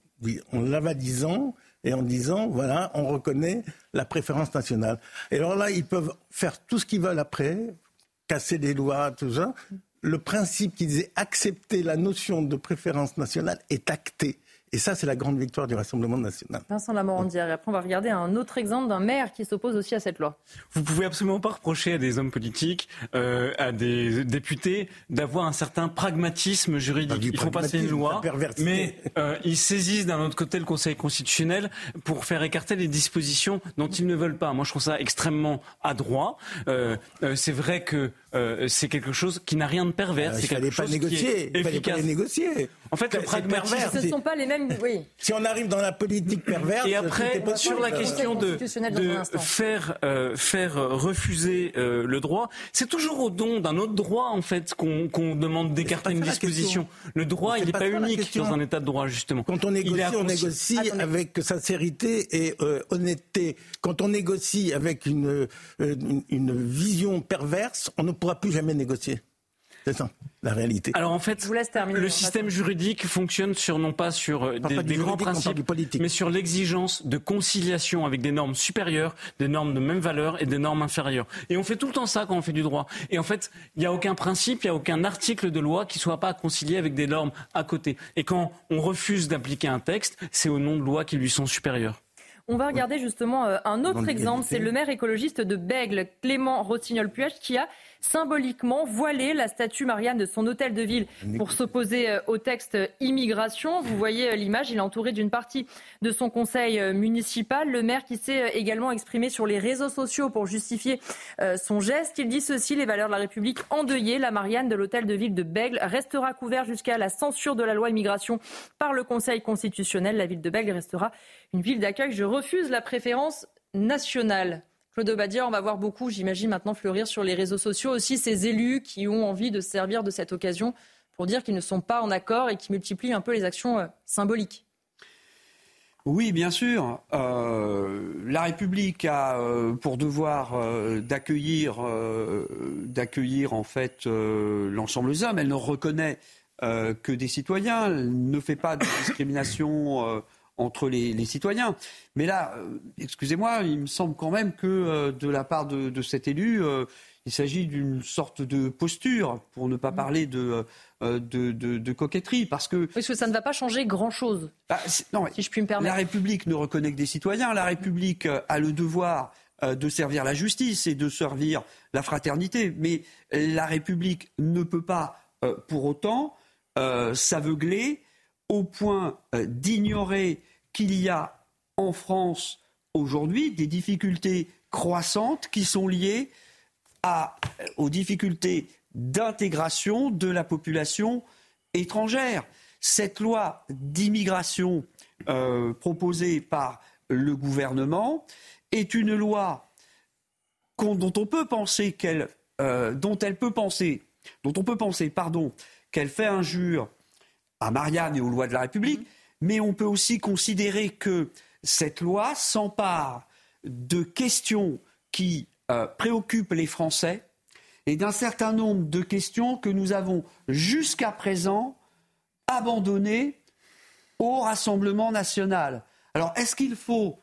en l'avalisant et en disant, voilà, on reconnaît la préférence nationale. Et alors là, ils peuvent faire tout ce qu'ils veulent après, casser des lois, tout ça. Le principe qu'ils aient accepté la notion de préférence nationale est acté. Et ça, c'est la grande victoire du Rassemblement national.
Vincent Lamorandière. Et après, on va regarder un autre exemple d'un maire qui s'oppose aussi à cette loi.
Vous pouvez absolument pas reprocher à des hommes politiques, euh, à des députés, d'avoir un certain pragmatisme juridique. Il faut passer une loi, mais euh, ils saisissent d'un autre côté le Conseil constitutionnel pour faire écarter les dispositions dont ils ne veulent pas. Moi, je trouve ça extrêmement adroit. Euh, c'est vrai que c'est quelque chose qui n'a rien de pervers.
il fallait pas négocier. Il fallait pas négocier.
En fait, le pragmatisme,
ce ne sont pas les mêmes
si on arrive dans la politique perverse.
Et après, sur la question de, faire, euh, faire refuser euh, le droit, c'est toujours au don d'un autre droit, en fait, qu'on demande d'écarter une disposition. Le droit, il n'est pas, unique dans un état de droit, justement.
Quand on négocie, on négocie avec sincérité et euh, honnêteté. Quand on négocie avec une, une vision perverse, on ne pourra plus jamais négocier. C'est ça, la réalité.
Alors en fait, le système juridique fonctionne sur non pas sur des, grands principes, mais sur l'exigence de conciliation avec des normes supérieures, des normes de même valeur et des normes inférieures. Et on fait tout le temps ça quand on fait du droit. Et en fait, il n'y a aucun principe, il n'y a aucun article de loi qui soit pas concilié avec des normes à côté. Et quand on refuse d'appliquer un texte, c'est au nom de lois qui lui sont supérieures.
On va regarder justement euh, un autre exemple, c'est le maire écologiste de Bègle, Clément Rossignol-Puech, qui a symboliquement voilé la statue Marianne de son hôtel de ville pour s'opposer euh, au texte immigration. Vous voyez euh, l'image, il est entouré d'une partie de son conseil euh, municipal. Le maire qui s'est également exprimé sur les réseaux sociaux pour justifier son geste. Il dit ceci, les valeurs de la République endeuillées. La Marianne de l'hôtel de ville de Bègle restera couverte jusqu'à la censure de la loi immigration par le Conseil constitutionnel. La ville de Bègle restera une ville d'accueil. Je refuse la préférence nationale. Claude Badia, on va voir beaucoup, j'imagine, maintenant fleurir sur les réseaux sociaux aussi ces élus qui ont envie de se servir de cette occasion pour dire qu'ils ne sont pas en accord et qui multiplient un peu les actions euh, symboliques.
Oui, bien sûr. Euh, la République a euh, pour devoir d'accueillir, d'accueillir en fait l'ensemble des hommes. Elle ne reconnaît que des citoyens. Elle ne fait pas de discrimination entre les, citoyens. Mais là, excusez-moi, il me semble quand même que de la part de, de cet élu, il s'agit d'une sorte de posture, pour ne pas parler de, euh, de, coquetterie. Parce que,
parce que ça ne va pas changer grand-chose,
bah, non, si je puis me permettre. La République ne reconnaît que des citoyens. La République euh, a le devoir euh, de servir la justice et de servir la fraternité. Mais la République ne peut pas, pour autant, s'aveugler au point d'ignorer qu'il y a en France aujourd'hui des difficultés croissantes qui sont liées aux difficultés d'intégration de la population étrangère. Cette loi d'immigration euh, proposée par le gouvernement est une loi dont on peut penser qu'elle, euh, peut penser, dont on peut penser, pardon, qu'elle fait injure à Marianne et aux lois de la République, mais on peut aussi considérer que cette loi s'empare de questions qui euh, préoccupe les Français et d'un certain nombre de questions que nous avons jusqu'à présent abandonnées au Rassemblement national. Alors, est-ce qu'il faut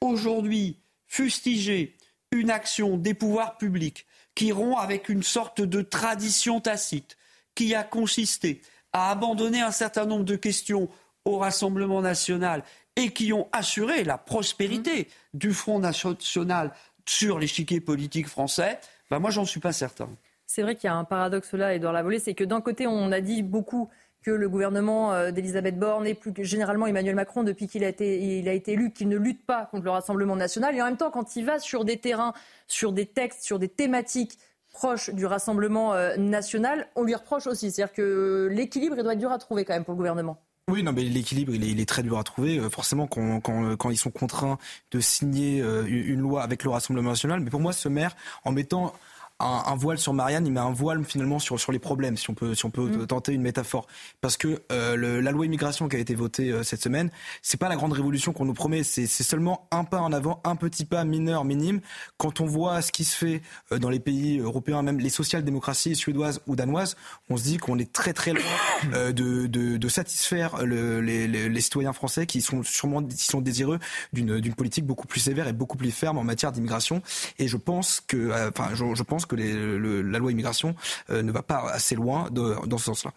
aujourd'hui fustiger une action des pouvoirs publics qui rompt avec une sorte de tradition tacite qui a consisté à abandonner un certain nombre de questions au Rassemblement national et qui ont assuré la prospérité du Front national sur l'échiquier politique français, ben moi, j'en suis pas certain.
C'est vrai qu'il y a un paradoxe là, Edouard Lavolée, c'est que d'un côté, on a dit beaucoup que le gouvernement euh, d'Elisabeth Borne et plus généralement Emmanuel Macron, depuis qu'il a été, il a été élu, qu'il ne lutte pas contre le Rassemblement national. Et en même temps, quand il va sur des terrains, sur des textes, sur des thématiques proches du Rassemblement euh, national, on lui reproche aussi. C'est-à-dire que l'équilibre, il doit être dur à trouver quand même pour le gouvernement.
Oui, non, mais l'équilibre, il, est, très dur à trouver. Euh, forcément, quand, quand, quand, ils sont contraints de signer euh, une loi avec le Rassemblement national. Mais pour moi, ce maire, en mettant un, voile sur Marianne, il met un voile finalement sur, sur les problèmes, si on peut, si on peut mm. tenter une métaphore. Parce que euh, la loi immigration qui a été votée euh, cette semaine, c'est pas la grande révolution qu'on nous promet, c'est seulement un pas en avant, un petit pas mineur, minime. Quand on voit ce qui se fait euh, dans les pays européens, même les social-démocraties suédoises ou danoises, on se dit qu'on est très très loin de, de, de, satisfaire le, les, les, citoyens français qui sont sûrement qui sont désireux d'une politique beaucoup plus sévère et beaucoup plus ferme en matière d'immigration. Et je pense que, enfin, je, je pense que que la loi immigration euh, ne va pas assez loin dans ce sens-là.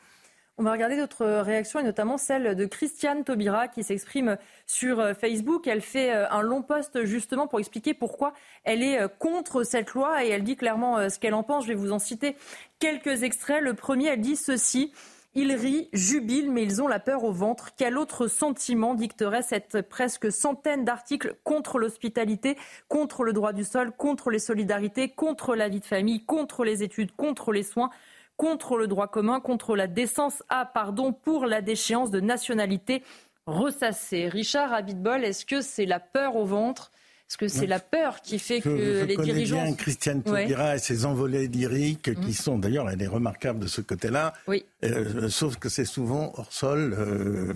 On va regarder d'autres réactions et notamment celle de Christiane Taubira qui s'exprime sur euh, Facebook. Elle fait euh, un long post justement pour expliquer pourquoi elle est contre cette loi et elle dit clairement ce qu'elle en pense. Je vais vous en citer quelques extraits. Le premier, elle dit ceci. Ils rient, jubilent, mais ils ont la peur au ventre. Quel autre sentiment dicterait cette presque centaine d'articles contre l'hospitalité, contre le droit du sol, contre les solidarités, contre la vie de famille, contre les études, contre les soins, contre le droit commun, contre la décence, ah pardon, pour la déchéance de nationalité ressassée. Richard Abitbol, est-ce que c'est la peur au ventre? Est-ce que c'est la peur qui fait que les dirigeants.
bien Christiane Taubira et ses envolées lyriques, qui mm. sont d'ailleurs, elle est remarquable de ce côté-là.
Oui.
Euh, sauf que c'est souvent hors sol. Euh,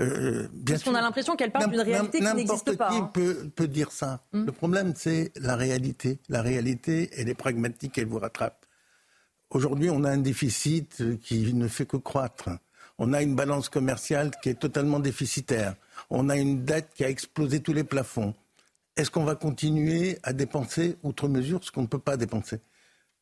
euh, Parce qu'on a l'impression qu'elle parle d'une réalité qui n'existe pas.
N'importe qui hein. peut, peut, dire ça. Mm. Le problème, c'est la réalité. La réalité, elle est pragmatique, elle vous rattrape. Aujourd'hui, on a un déficit qui ne fait que croître. On a une balance commerciale qui est totalement déficitaire. On a une dette qui a explosé tous les plafonds est-ce qu'on va continuer à dépenser outre mesure ce qu'on ne peut pas dépenser?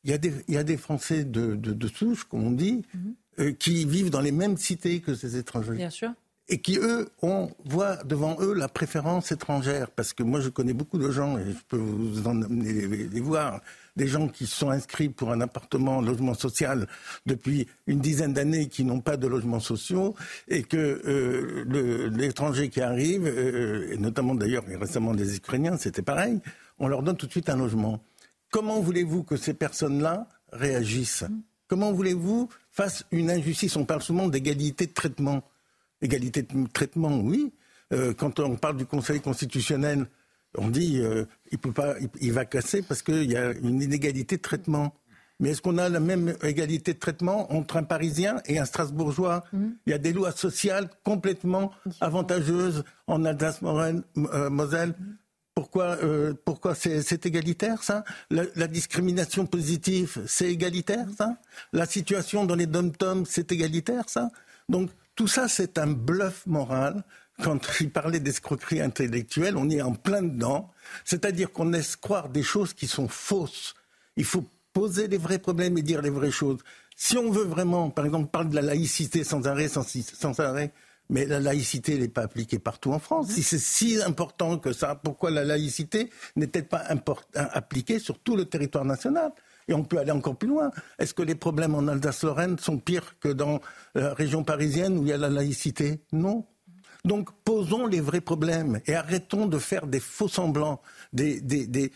Il y, a des, il y, a des, Français de, de, souche, comme on dit, mhm. euh, qui vivent dans les mêmes cités que ces étrangers.
Bien sûr.
Et qui, eux, on voit devant eux la préférence étrangère. Parce que moi, je connais beaucoup de gens, et je peux vous en amener les voir, des gens qui sont inscrits pour un appartement, logement social depuis une dizaine d'années qui n'ont pas de logement sociaux et que euh, l'étranger qui arrive, euh, et notamment d'ailleurs récemment des Ukrainiens, c'était pareil, on leur donne tout de suite un logement. Comment voulez-vous que ces personnes-là réagissent? Comment voulez-vous, face à une injustice, on parle souvent d'égalité de traitement. Égalité de traitement, oui. Euh, quand on parle du Conseil constitutionnel, on dit euh, il peut pas, il, va casser parce qu'il y a une inégalité de traitement. Mais est-ce qu'on a la même égalité de traitement entre un Parisien et un Strasbourgeois mmh. Il y a des lois sociales complètement avantageuses en Alsace-Moselle. Mmh. Pourquoi, euh, pourquoi c'est égalitaire, ça? La, discrimination positive, c'est égalitaire, ça? La situation dans les dom-toms, c'est égalitaire, ça? Donc, tout ça, c'est un bluff moral. Quand il parlait d'escroquerie intellectuelle, on est en plein dedans. C'est-à-dire qu'on laisse croire des choses qui sont fausses. Il faut poser les vrais problèmes et dire les vraies choses. Si on veut vraiment, par exemple, parler de la laïcité sans arrêt, sans, sans arrêt, mais la laïcité n'est pas appliquée partout en France. Si c'est si important que ça, pourquoi la laïcité n'est-elle pas appliquée sur tout le territoire national? Et on peut aller encore plus loin. Est-ce que les problèmes en Alsace-Lorraine sont pires que dans la région parisienne où il y a la laïcité? Non. Donc posons les vrais problèmes et arrêtons de faire des faux semblants, des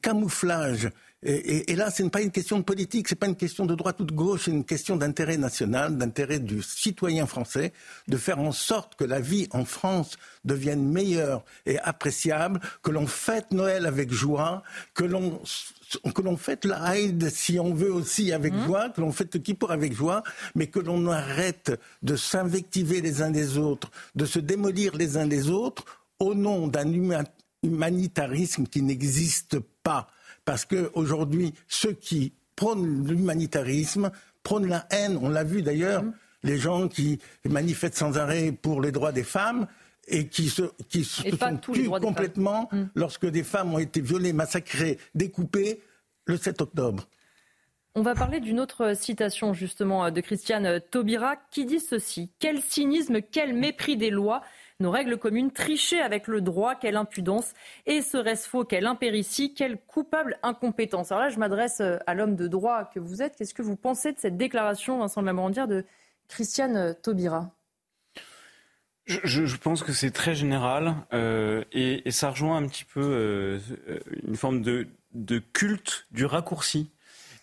camouflages et, et, là, ce n'est pas une question de politique, ce n'est pas une question de droite ou de gauche, c'est une question d'intérêt national, d'intérêt du citoyen français, de faire en sorte que la vie en France devienne meilleure et appréciable, que l'on fête Noël avec joie, que l'on que l'on fête la Haïd, si on veut aussi avec mmh. joie, que l'on fête le Kippour avec joie, mais que l'on arrête de s'invectiver les uns des autres, de se démolir les uns les autres au nom d'un humanitarisme qui n'existe pas parce qu'aujourd'hui, ceux qui prônent l'humanitarisme prônent la haine. On l'a vu d'ailleurs, mmh. les gens qui manifestent sans arrêt pour les droits des femmes et qui se, qui se sont tués complètement mmh. lorsque des femmes ont été violées, massacrées, découpées le 7 octobre.
On va parler d'une autre citation justement de Christiane Taubira qui dit ceci. Quel cynisme, quel mépris des lois nos règles communes, tricher avec le droit, quelle impudence, et serait-ce faux, quelle impéritie, quelle coupable incompétence. Alors là, je m'adresse euh, à l'homme de droit que vous êtes. Qu'est-ce que vous pensez de cette déclaration, Vincent de la Morandière, de Christiane Taubira?
Je, pense que c'est très général euh, et, ça rejoint un petit peu euh, une forme de culte du raccourci.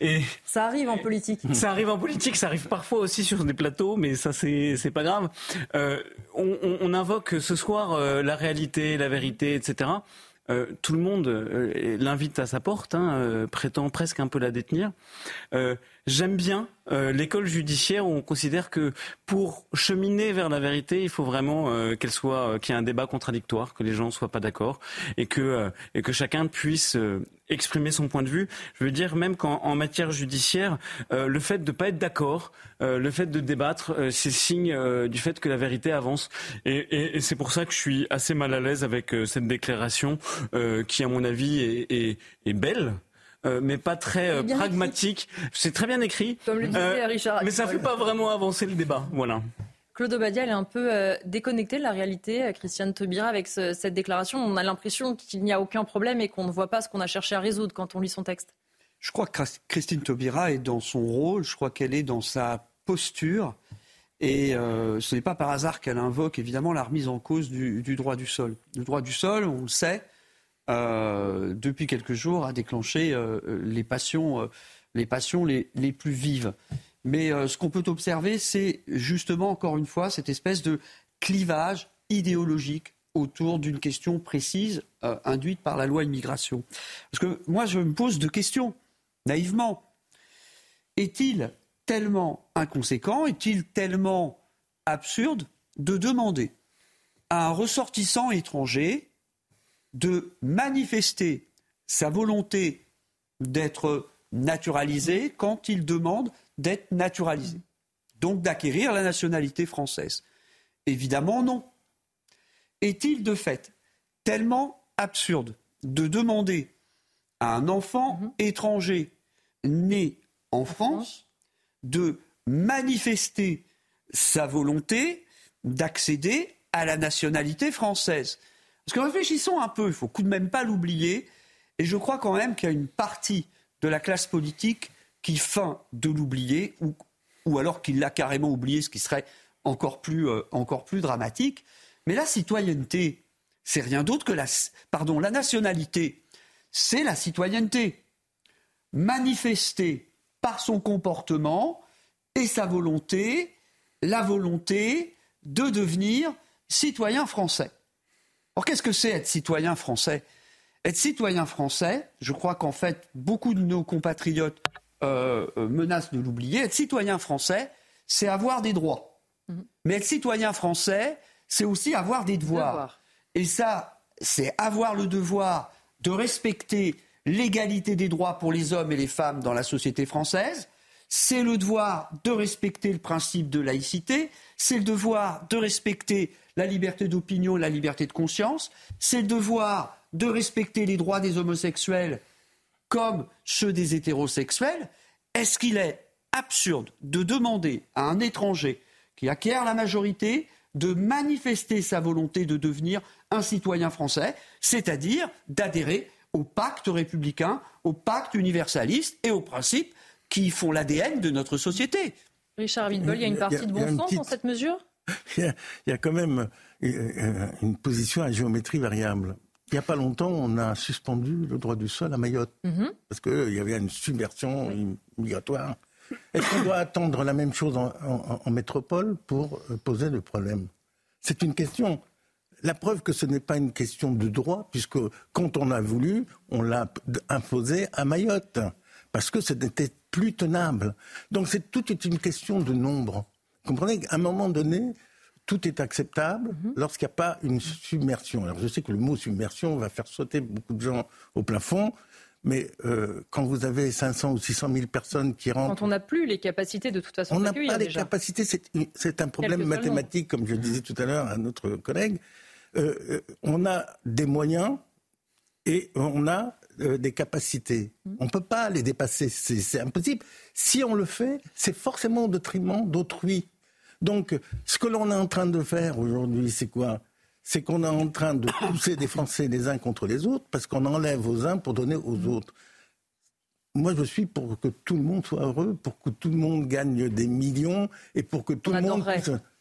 Et ça arrive en politique.
Ça arrive en politique, ça arrive parfois aussi sur des plateaux, mais ça c'est c'est pas grave. Euh, on, on, invoque ce soir euh, la réalité, la vérité, etc. Euh, tout le monde euh, l'invite à sa porte, hein, euh, prétend presque un peu la détenir. J'aime bien l'école judiciaire où on considère que pour cheminer vers la vérité, il faut vraiment qu'elle soit, qu'il y ait un débat contradictoire, que les gens soient pas d'accord et que et que chacun puisse exprimer son point de vue. Je veux dire même qu'en matière judiciaire, le fait de pas être d'accord, le fait de débattre, c'est signe du fait que la vérité avance. Et, c'est pour ça que je suis assez mal à l'aise avec cette déclaration euh, qui, à mon avis, est, belle. Euh, mais pas très euh, pragmatique. C'est très bien écrit.
Comme le disait Richard.
Mais ça ne fait pas vraiment avancer le débat. Voilà.
Claude Obadia est un peu déconnecté de la réalité, Christiane Taubira, avec cette déclaration. On a l'impression qu'il n'y a aucun problème et qu'on ne voit pas ce qu'on a cherché à résoudre quand on lit son texte.
Je crois que Christine Taubira est dans son rôle, je crois qu'elle est dans sa posture. Et ce n'est pas par hasard qu'elle invoque évidemment la remise en cause du, du, droit du sol. Le droit du sol, on le sait, euh, depuis quelques jours, a déclenché euh, les passions, euh, les, passions les, les, plus vives. Mais ce qu'on peut observer, c'est justement, encore une fois, cette espèce de clivage idéologique autour d'une question précise induite par la loi immigration. Parce que moi, je me pose deux questions, naïvement. Est-il tellement inconséquent, est-il tellement absurde de demander à un ressortissant étranger de manifester sa volonté d'être naturalisé quand il demande d'être naturalisé. Donc d'acquérir la nationalité française. Évidemment non. Est-il de fait tellement absurde de demander à un enfant mhm. étranger né en France de manifester sa volonté d'accéder à la nationalité française? Parce que réfléchissons un peu, il faut tout de même pas l'oublier. Et je crois quand même qu'il y a une partie de la classe politique qui feint de l'oublier, ou, alors qui l'a carrément oublié, ce qui serait encore plus, euh, encore plus dramatique. Mais la citoyenneté, c'est rien d'autre que la, pardon, la nationalité, c'est la citoyenneté. Manifester par son comportement et sa volonté, la volonté de devenir citoyen français. Or, qu'est-ce que c'est être citoyen français? Être citoyen français, je crois qu'en fait, beaucoup de nos compatriotes menace de l'oublier, être citoyen français, c'est avoir des droits. Mhm. Mais être citoyen français, c'est aussi avoir des devoirs. Et ça, c'est avoir le devoir de respecter l'égalité des droits pour les hommes et les femmes dans la société française. C'est le devoir de respecter le principe de laïcité. C'est le devoir de respecter la liberté d'opinion, la liberté de conscience. C'est le devoir de respecter les droits des homosexuels comme ceux des hétérosexuels. Est-ce qu'il est absurde de demander à un étranger qui acquiert la majorité de manifester sa volonté de devenir un citoyen français, c'est-à-dire d'adhérer au pacte républicain, au pacte universaliste et aux principes qui font l'ADN de notre société?
Richard Wittbol, il y a une partie de bon sens dans cette mesure?
il y, a, quand même euh, une position à géométrie variable. Il n'y a pas longtemps, on a suspendu le droit du sol à Mayotte, mhm. parce qu'il y avait une subversion migratoire. Est-ce qu'on doit attendre la même chose en, métropole pour euh, poser le problème? C'est une question. La preuve que ce n'est pas une question de droit, puisque quand on a voulu, on l'a imposé à Mayotte, parce que ce n'était plus tenable. Donc c'est toute une question de nombre. Vous comprenez qu'à un moment donné, tout est acceptable mhm. lorsqu'il n'y a pas une submersion. Alors je sais que le mot submersion va faire sauter beaucoup de gens au plafond, mais euh, quand vous avez 500 ou 600 000 personnes qui rentrent...
Quand on n'a plus les capacités de toute façon
On n'a pas les capacités, c'est un problème mathématique, comme je disais tout à l'heure à notre collègue. Euh, euh, on a des moyens et on a des capacités. Mm. On ne peut pas les dépasser, c'est impossible. Si on le fait, c'est forcément au détriment d'autrui. Donc, ce que l'on est en train de faire aujourd'hui, c'est quoi? C'est qu'on est en train de pousser des Français les uns contre les autres parce qu'on enlève aux uns pour donner aux autres. Moi, je suis pour que tout le monde soit heureux, pour que tout le monde gagne des millions et pour que tout le monde.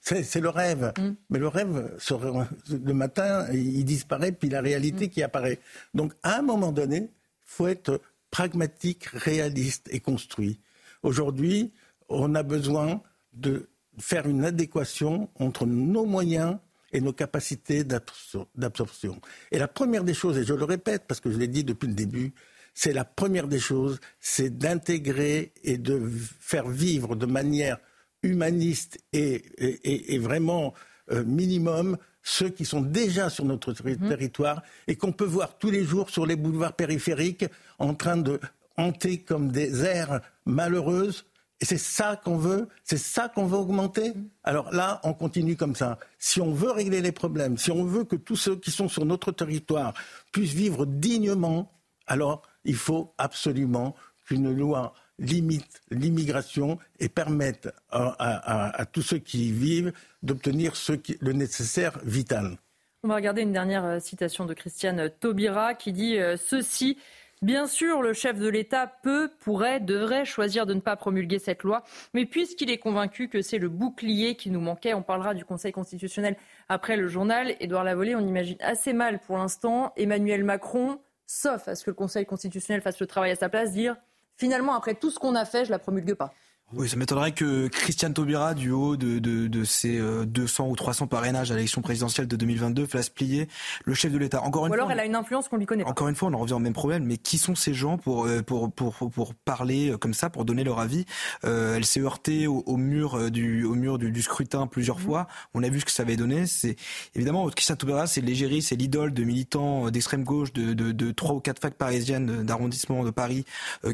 C'est le rêve. Mm. Mais le rêve, le matin, il disparaît, puis la réalité mm. qui apparaît. Donc, à un moment donné, il faut être pragmatique, réaliste et construit. Aujourd'hui, on a besoin de faire une adéquation entre nos moyens et nos capacités d'absorption. Et la première des choses, et je le répète parce que je l'ai dit depuis le début, c'est la première des choses, c'est d'intégrer et de faire vivre de manière humaniste et, vraiment euh, minimum ceux qui sont déjà sur notre mhm. territoire et qu'on peut voir tous les jours sur les boulevards périphériques en train de hanter comme des aires malheureuses et c'est ça qu'on veut C'est ça qu'on veut augmenter Alors là, on continue comme ça. Si on veut régler les problèmes, si on veut que tous ceux qui sont sur notre territoire puissent vivre dignement, alors il faut absolument qu'une loi limite l'immigration et permette à, tous ceux qui y vivent d'obtenir le nécessaire vital.
On va regarder une dernière euh, citation de Christiane Taubira qui dit euh, ceci Bien sûr, le chef de l'État peut, pourrait, devrait choisir de ne pas promulguer cette loi, mais puisqu'il est convaincu que c'est le bouclier qui nous manquait, on parlera du Conseil constitutionnel après le journal. Édouard Lavolée, on imagine assez mal pour l'instant Emmanuel Macron, sauf à ce que le Conseil constitutionnel fasse le travail à sa place, dire finalement, après tout ce qu'on a fait, je la promulgue pas.
Oui, ça m'étonnerait que Christiane Taubira, du haut de, de, de ses 200 euh, ou 300 parrainages à l'élection présidentielle de 2022, fasse plier le chef de l'État.
Encore une ou alors elle a une influence qu'on lui connaît
pas. Encore une fois, on en revient au même problème. Mais qui sont ces gens pour euh, pour pour pour, parler euh, comme ça, pour donner leur avis? Euh, Elle s'est heurtée au, au, mur du au mur du, du scrutin plusieurs mmh. fois. On a vu ce que ça avait donné. C'est évidemment Christiane Taubira, c'est l'égérie, c'est l'idole de militants d'extrême gauche de de, de trois ou quatre facs parisiennes d'arrondissement de Paris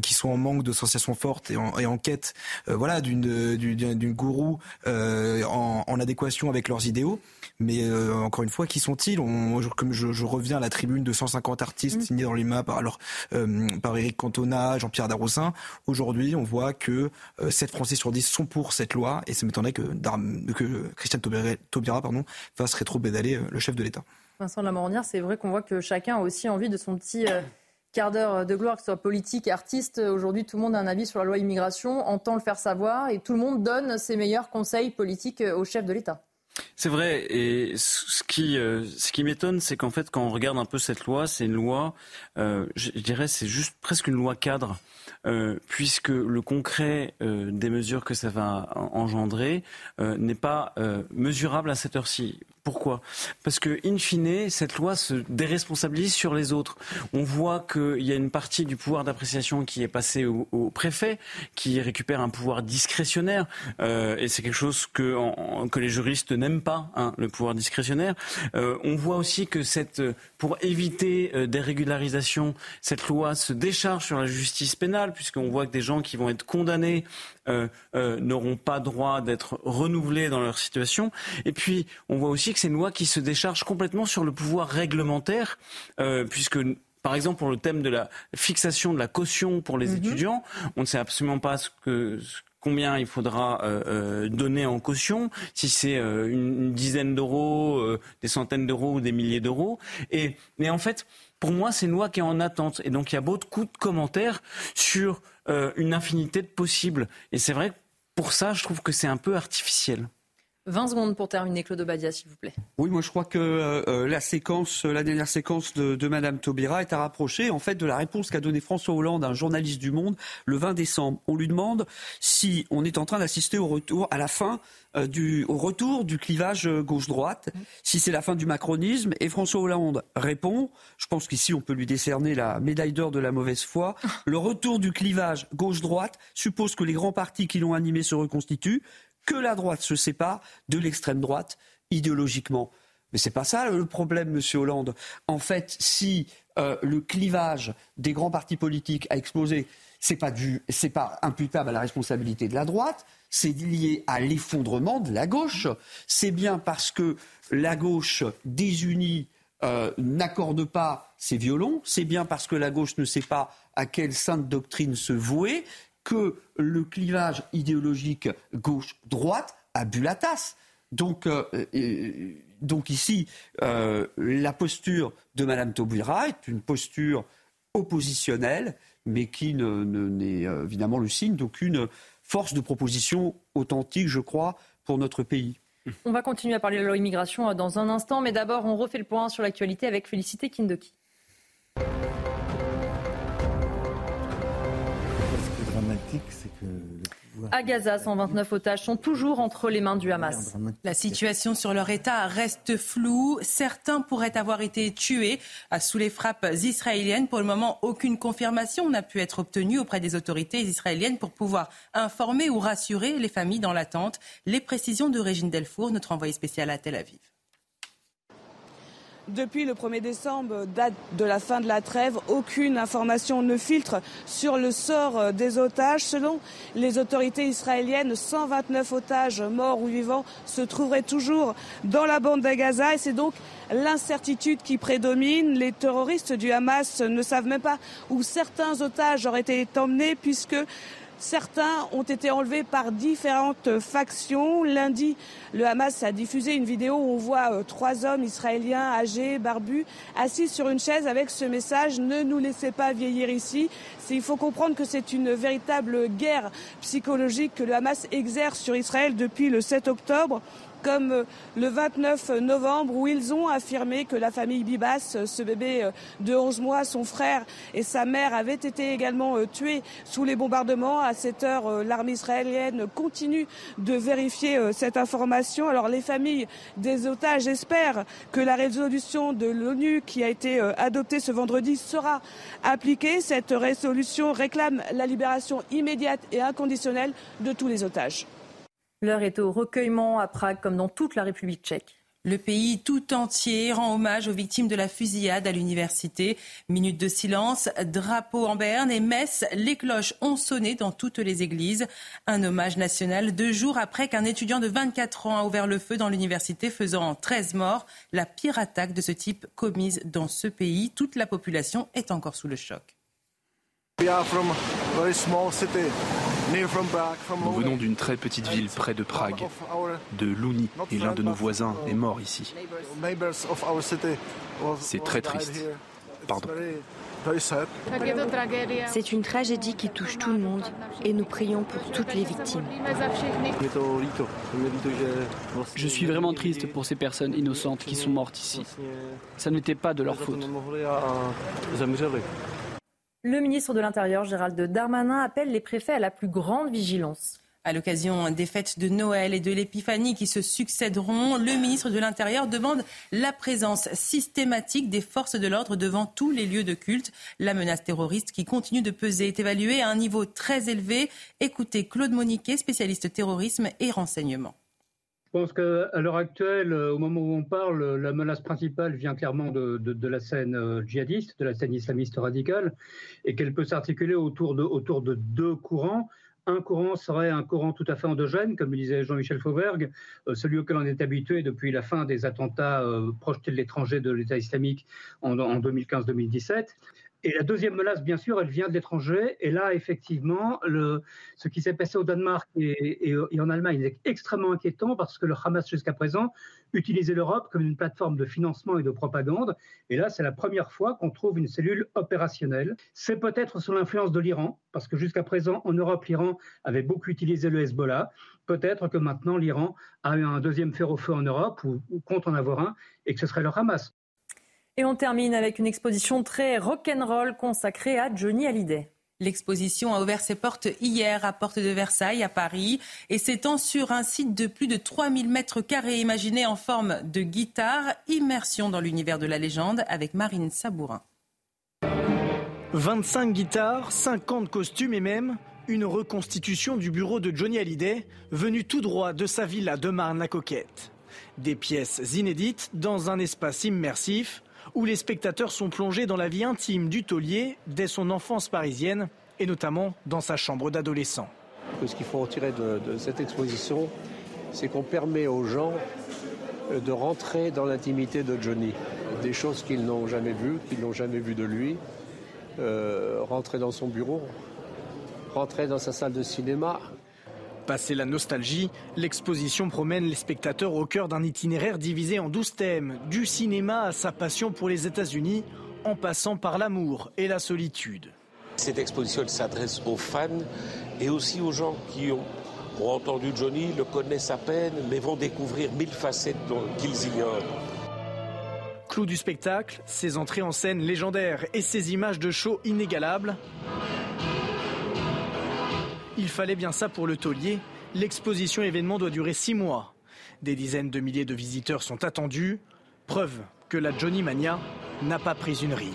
qui sont en manque de sensations fortes et en, et en quête, voilà, d'une d'une gourou euh, en, en, adéquation avec leurs idéaux. Mais euh, encore une fois, qui sont-ils? Comme je, je, reviens à la tribune de 150 artistes mm. signés dans l'IMA par, alors, euh, par Eric Cantona, Jean-Pierre Darroussin, aujourd'hui, on voit que 7 Français sur 10 sont pour cette loi, et ça m'étonnerait que, que Christiane Taubira, pardon, fasse rétro-pédaler le chef de l'État.
Vincent Lamornière, c'est vrai qu'on voit que chacun a aussi envie de son petit quart d'heure de gloire, que ce soit politique, artiste. Aujourd'hui, tout le monde a un avis sur la loi immigration, entend le faire savoir et tout le monde donne ses meilleurs conseils politiques au chef de l'État.
C'est vrai. Et ce qui, euh, m'étonne, c'est qu'en fait, quand on regarde un peu cette loi, c'est une loi, euh, je dirais, c'est juste presque une loi cadre. Euh, puisque le concret des mesures que ça va engendrer n'est pas mesurable à cette heure-ci. Pourquoi? Parce que, in fine, cette loi se déresponsabilise sur les autres. On voit qu'il y a une partie du pouvoir d'appréciation qui est passée au, préfet, qui récupère un pouvoir discrétionnaire, euh, et c'est quelque chose que, les juristes n'aiment pas, hein, le pouvoir discrétionnaire. Euh, on voit aussi que cette, pour éviter euh, des régularisations, cette loi se décharge sur la justice pénale, puisqu'on voit que des gens qui vont être condamnés euh, euh, n'auront pas droit d'être renouvelés dans leur situation. Et puis, on voit aussi que c'est une loi qui se décharge complètement sur le pouvoir réglementaire, puisque par exemple, pour le thème de la fixation de la caution pour les mhm. étudiants, on ne sait absolument pas ce que, combien il faudra donner en caution, si c'est une, dizaine d'euros, des centaines d'euros ou des milliers d'euros. Et mais en fait, pour moi, c'est une loi qui est en attente. Et donc, il y a beaucoup de commentaires sur euh, une infinité de possibles. Et c'est vrai que pour ça, je trouve que c'est un peu artificiel.
20 secondes pour terminer, Claude Badia, s'il vous plaît.
Oui, moi je crois que euh, euh, la séquence, la dernière séquence de, de Madame Taubira est à rapprocher en fait de la réponse qu'a donnée François Hollande à un journaliste du Monde le 20 décembre. On lui demande si on est en train d'assister au retour, à la fin euh, du, au retour du clivage gauche-droite, si c'est la fin du macronisme. Et François Hollande répond, je pense qu'ici on peut lui décerner la médaille d'or de la mauvaise foi, le retour du clivage gauche-droite suppose que les grands partis qui l'ont animé se reconstituent que la droite se sépare de l'extrême droite idéologiquement. Mais c'est pas ça le problème, Monsieur Hollande. En fait, si euh, le clivage des grands partis politiques a explosé, c'est pas pas imputable à la responsabilité de la droite, c'est lié à l'effondrement de la gauche. C'est bien parce que la gauche désunie euh, n'accorde pas ses violons, c'est bien parce que la gauche ne sait pas à quelle sainte doctrine se vouer que le clivage idéologique gauche-droite a bu la tasse. Donc, euh, donc ici, euh, la posture de Mme Taubira est une posture oppositionnelle, mais qui n'est euh, évidemment le signe d'aucune force de proposition authentique, je crois, pour notre pays.
On va continuer à parler de la loi immigration dans un instant, mais d'abord, on refait le point sur l'actualité avec Félicité Kindoki. À Gaza, 129 otages sont toujours entre les mains du Hamas.
La situation sur leur état reste floue. Certains pourraient avoir été tués sous les frappes israéliennes. Pour le moment, aucune confirmation n'a pu être obtenue auprès des autorités israéliennes pour pouvoir informer ou rassurer les familles dans l'attente. Les précisions de Régine Delfour, notre envoyée spéciale à Tel Aviv.
Depuis le 1er décembre, date de la fin de la trêve, aucune information ne filtre sur le sort euh, des otages. Selon les autorités israéliennes, 129 otages morts ou vivants se trouveraient toujours dans la bande de Gaza et c'est donc l'incertitude qui prédomine. Les terroristes du Hamas ne savent même pas où certains otages auraient été emmenés puisque Certains ont été enlevés par différentes factions. Lundi, le Hamas a diffusé une vidéo où on voit euh, trois hommes israéliens âgés, barbus, assis sur une chaise avec ce message Ne nous laissez pas vieillir ici. Il faut comprendre que c'est une véritable guerre psychologique que le Hamas exerce sur Israël depuis le 7 octobre comme euh, le 29 novembre où ils ont affirmé que la famille Bibas, euh, ce bébé euh, de 11 mois, son frère et sa mère avaient été également tués sous les bombardements. À cette heure, l'armée israélienne continue de vérifier cette information. Alors les familles des otages espèrent que la résolution de l'ONU qui a été adoptée ce vendredi sera appliquée. Cette résolution réclame la libération immédiate et inconditionnelle de tous les otages.
L'heure est au recueillement à Prague comme dans toute la République tchèque.
Le pays tout entier rend hommage aux victimes de la fusillade à l'université. Minute de silence, drapeau en berne et messe, les cloches ont sonné dans toutes les églises. Un hommage national deux jours après qu'un étudiant de 24 ans a ouvert le feu dans l'université faisant 13 morts. La pire attaque de ce type commise dans ce pays. Toute la population est encore sous le choc.
Nous venons d'une très petite ville près de Prague, de Louni, et l'un de nos voisins est mort ici. C'est très triste. Pardon.
C'est une tragédie qui touche tout le monde et nous prions pour toutes les victimes.
Je suis vraiment triste pour ces personnes innocentes qui sont mortes ici. Ça n'était pas de leur faute.
Le ministre de l'Intérieur, Gérald Darmanin, appelle les préfets à la plus grande vigilance.
À l'occasion des fêtes de Noël et de l'Épiphanie qui se succéderont, le ministre de l'Intérieur demande la présence systématique des forces de l'ordre devant tous les lieux de culte. La menace terroriste qui continue de peser est évaluée à un niveau très élevé. Écoutez Claude Moniquet, spécialiste terrorisme et renseignement.
Je pense qu'à l'heure actuelle, au moment où on parle, la menace principale vient clairement de, la scène euh, djihadiste, de la scène islamiste radicale, et qu'elle peut s'articuler autour de, autour de deux courants. Un courant serait un courant tout à fait endogène, comme le disait Jean-Michel Fauvergue, euh, celui auquel on est habitué depuis la fin des attentats euh, projetés de l'étranger de l'État islamique en 2015-2017. Et la deuxième menace, bien sûr, elle vient de l'étranger. Et là, effectivement, le, ce qui s'est passé au Danemark et, en Allemagne est extrêmement inquiétant parce que le Hamas, jusqu'à présent, utilisait l'Europe comme une plateforme de financement et de propagande. Et là, c'est la première fois qu'on trouve une cellule opérationnelle. C'est peut-être sous l'influence de l'Iran, parce que jusqu'à présent, en Europe, l'Iran avait beaucoup utilisé le Hezbollah. Peut-être que maintenant, l'Iran a un deuxième fer au feu en Europe, ou compte en avoir un, et que ce serait le Hamas.
Et on termine avec une exposition très rock'n'roll consacrée à Johnny Hallyday.
L'exposition a ouvert ses portes hier à Porte de Versailles, à Paris, et s'étend sur un site de plus de 3000 mètres carrés imaginé en forme de guitare. Immersion dans l'univers de la légende avec Marine Sabourin.
25 guitares, 50 costumes et même une reconstitution du bureau de Johnny Hallyday, venu tout droit de sa villa de Marne-la-Coquette. Des pièces inédites dans un espace immersif où les spectateurs sont plongés dans la vie intime du taulier dès son enfance parisienne et notamment dans sa chambre d'adolescent.
Ce qu'il faut retirer de, cette exposition, c'est qu'on permet aux gens euh, de rentrer dans l'intimité de Johnny. Des choses qu'ils n'ont jamais vues, qu'ils n'ont jamais vues de lui. Euh, rentrer dans son bureau, rentrer dans sa salle de cinéma,
Passé la nostalgie, l'exposition promène les spectateurs au cœur d'un itinéraire divisé en 12 thèmes, du cinéma à sa passion pour les États-Unis, en passant par l'amour et la solitude.
Cette exposition s'adresse aux fans et aussi aux gens qui ont, entendu Johnny, le connaissent à peine, mais vont découvrir mille facettes qu'ils ignorent.
Clou du spectacle, ses entrées en scène légendaires et ses images de show inégalables. Il fallait bien ça pour le taulier. L'exposition événement doit durer six mois. Des dizaines de milliers de visiteurs sont attendus. Preuve que la Johnny Mania n'a pas pris une ride.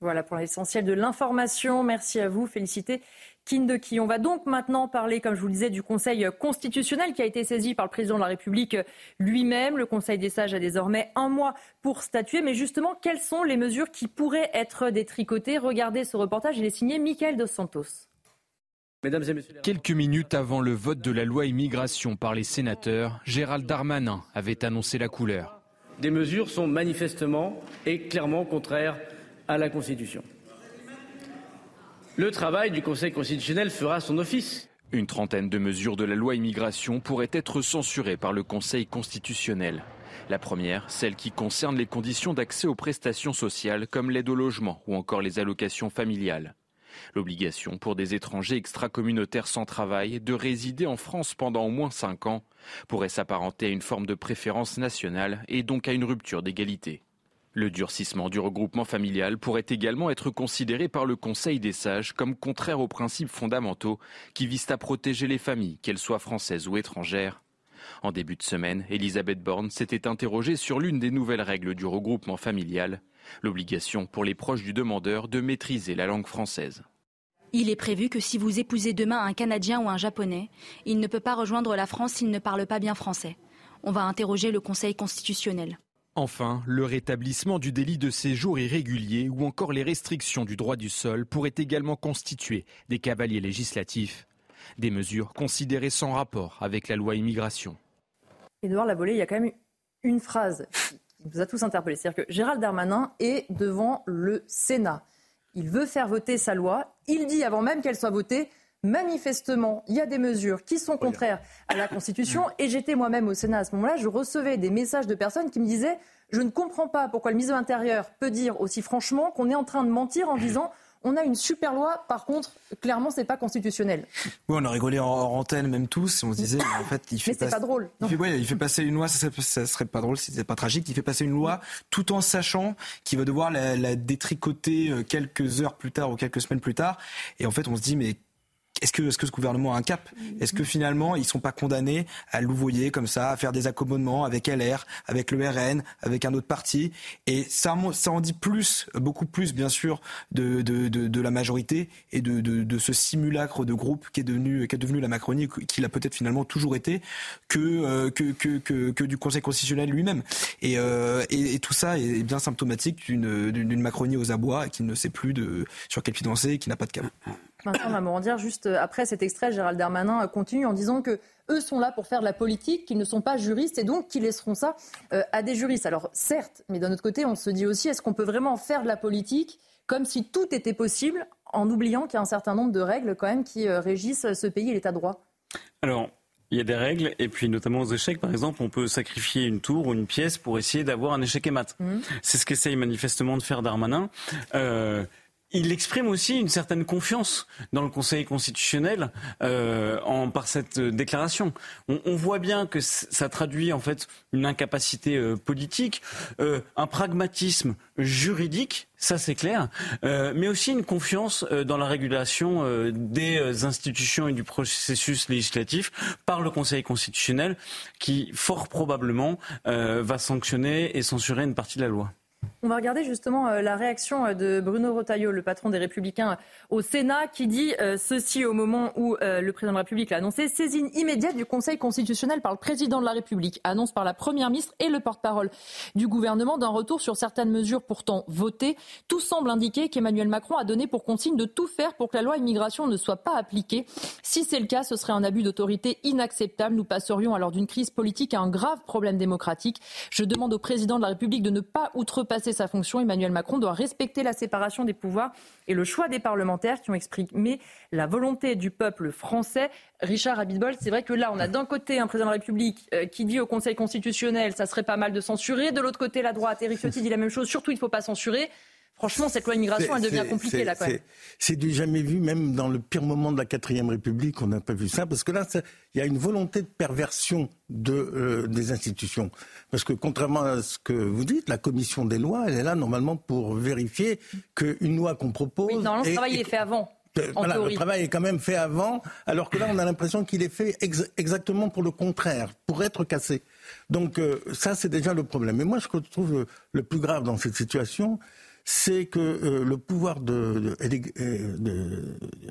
Voilà pour l'essentiel de l'information. Merci à vous. Félicité qui On va donc maintenant parler, comme je vous le disais, du Conseil constitutionnel qui a été saisi par le président de la République lui-même. Le Conseil des sages a désormais un mois pour statuer. Mais justement, quelles sont les mesures qui pourraient être détricotées? Regardez ce reportage, il est signé Michael Dos Santos.
Mesdames et messieurs, Quelques minutes avant le vote de la loi immigration par les sénateurs, Gérald Darmanin avait annoncé la couleur.
Des mesures sont manifestement et clairement contraires à la Constitution le travail du Conseil constitutionnel fera son office.
Une trentaine de mesures de la loi immigration pourraient être censurées par le Conseil constitutionnel. La première, celle qui concerne les conditions d'accès aux prestations sociales comme l'aide au logement ou encore les allocations familiales. L'obligation pour des étrangers extracommunautaires sans travail de résider en France pendant au moins cinq ans pourrait s'apparenter à une forme de préférence nationale et donc à une rupture d'égalité. Le durcissement du regroupement familial pourrait également être considéré par le Conseil des sages comme contraire aux principes fondamentaux qui visent à protéger les familles, qu'elles soient françaises ou étrangères. En début de semaine, Elisabeth Borne s'était interrogée sur l'une des nouvelles règles du regroupement familial, l'obligation pour les proches du demandeur de maîtriser la langue française.
Il est prévu que si vous épousez demain un Canadien ou un Japonais, il ne peut pas rejoindre la France s'il ne parle pas bien français. On va interroger le Conseil constitutionnel.
Enfin, le rétablissement du délit de séjour irrégulier ou encore les restrictions du droit du sol pourraient également constituer des cavaliers législatifs, des mesures considérées sans rapport avec la loi immigration.
Édouard Lavolée, il y a quand même une phrase qui nous a tous interpellés. C'est-à-dire que Gérald Darmanin est devant le Sénat. Il veut faire voter sa loi. Il dit, avant même qu'elle soit votée, manifestement, il y a des mesures qui sont contraires à la Constitution. Et j'étais moi-même au Sénat à ce moment-là, je recevais des messages de personnes qui me disaient Je ne comprends pas pourquoi le ministre de l'Intérieur peut dire aussi franchement qu'on est en train de mentir en disant on a une super loi, par contre, clairement, c'est pas constitutionnel.
Oui, on a rigolé en, antenne, même tous, on se disait, mais en fait, il fait.
Mais c'est pas drôle.
Il fait, il fait, passer une loi, ça serait, serait pas drôle si c'était pas tragique. Il fait passer une loi tout en sachant qu'il va devoir la, la détricoter euh, quelques heures plus tard ou quelques semaines plus tard. Et en fait, on se dit, mais est-ce que, est-ce que ce gouvernement a un cap? Est-ce que finalement ils sont pas condamnés à louvoyer comme ça, à faire des accommodements avec LR, avec le RN, avec un autre parti? Et ça, ça en dit plus, beaucoup plus bien sûr, de, de, de, de la majorité et de, de, de, ce simulacre de groupe qui est devenu, qui est devenu la Macronie, qu'il a peut-être finalement toujours été, que, euh, que, que, que, que, du Conseil constitutionnel lui-même. Et, euh, et, et, tout ça est bien symptomatique d'une, d'une Macronie aux abois qui ne sait plus de, sur quel pied danser, qui n'a pas de cap.
Vincent Mamorandière, juste euh, après cet extrait, Gérald Darmanin euh, continue en disant que eux sont là pour faire de la politique, qu'ils ne sont pas juristes et donc qu'ils laisseront ça euh, à des juristes. Alors certes, mais d'un autre côté, on se dit aussi, est-ce qu'on peut vraiment faire de la politique comme si tout était possible en oubliant qu'il y a un certain nombre de règles quand même qui régissent ce pays et l'état de droit?
Alors, il y a des règles, et puis notamment aux échecs, par exemple, on peut sacrifier une tour ou une pièce pour essayer d'avoir un échec et mat. Mmh. C'est ce qu'essaye manifestement de faire Darmanin. Euh, il exprime aussi une certaine confiance dans le Conseil constitutionnel euh, par cette déclaration. On, voit bien que ça traduit en fait une incapacité euh, politique, euh, un pragmatisme juridique, ça c'est clair, euh, mais aussi une confiance euh, dans la régulation euh, des institutions et du processus législatif par le Conseil constitutionnel, qui fort probablement va sanctionner et censurer une partie de la loi.
On va regarder justement euh, la réaction euh, de Bruno Rotaillot, le patron des Républicains au Sénat, qui dit euh, ceci au moment où le président de la République l'a annoncé. Saisine immédiate du Conseil constitutionnel par le président de la République. Annonce par la première ministre et le porte-parole du gouvernement d'un retour sur certaines mesures pourtant votées. Tout semble indiquer qu'Emmanuel Macron a donné pour consigne de tout faire pour que la loi immigration ne soit pas appliquée. Si c'est le cas, ce serait un abus d'autorité inacceptable. Nous passerions alors d'une crise politique à un grave problème démocratique. Je demande au président de la République de ne pas outrepasser sa fonction, Emmanuel Macron doit respecter la séparation des pouvoirs et le choix des parlementaires qui ont exprimé la volonté du peuple français. Richard Abitbol, c'est vrai que là, on a d'un côté un président de la République euh, qui dit au Conseil constitutionnel ça serait pas mal de censurer, de l'autre côté la droite, Éric Ciotti dit la même chose, surtout il ne faut pas censurer. Franchement, cette loi immigration, elle devient compliquée là quand même.
C'est du jamais vu, même dans le pire moment de la quatrième République, on n'a pas vu ça, parce que là, il y a une volonté de perversion de, euh, des institutions. Parce que contrairement à ce que vous dites, la commission des lois, elle est là normalement pour vérifier qu'une loi qu'on propose... Oui,
normalement, ce travail est fait avant.
Voilà, le travail est quand même fait avant, alors que là, on a l'impression qu'il est fait ex exactement pour le contraire, pour être cassé. Donc euh, ça, c'est déjà le problème. Mais moi, ce que je trouve le plus grave dans cette situation, c'est que euh, le pouvoir, de, de,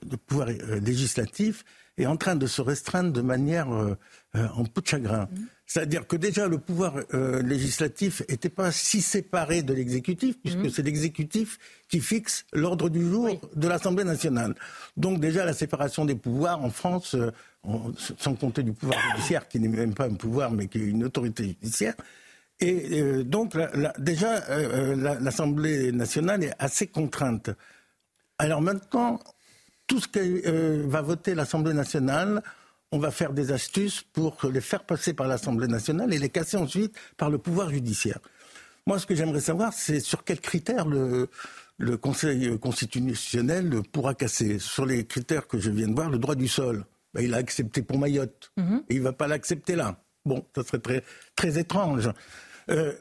de, pouvoir euh, législatif est en train de se restreindre de manière euh, en peau de chagrin. Mmh. C'est-à-dire que déjà le pouvoir législatif n'était pas si séparé de l'exécutif, puisque mmh. c'est l'exécutif qui fixe l'ordre du jour oui. de l'Assemblée nationale. Donc déjà la séparation des pouvoirs en France, on, sans compter du pouvoir judiciaire, qui n'est même pas un pouvoir, mais qui est une autorité judiciaire, et euh, donc, la, la, déjà, euh, euh l'Assemblée nationale est assez contrainte. Alors maintenant, tout ce que euh, va voter l'Assemblée nationale, on va faire des astuces pour les faire passer par l'Assemblée nationale et les casser ensuite par le pouvoir judiciaire. Moi, ce que j'aimerais savoir, c'est sur quels critères le, le Conseil constitutionnel pourra casser. Sur les critères que je viens de voir, le droit du sol, ben, il a accepté pour Mayotte. Mm -hmm. Et il ne va pas l'accepter là. Bon, ça serait très, très étrange. Euh,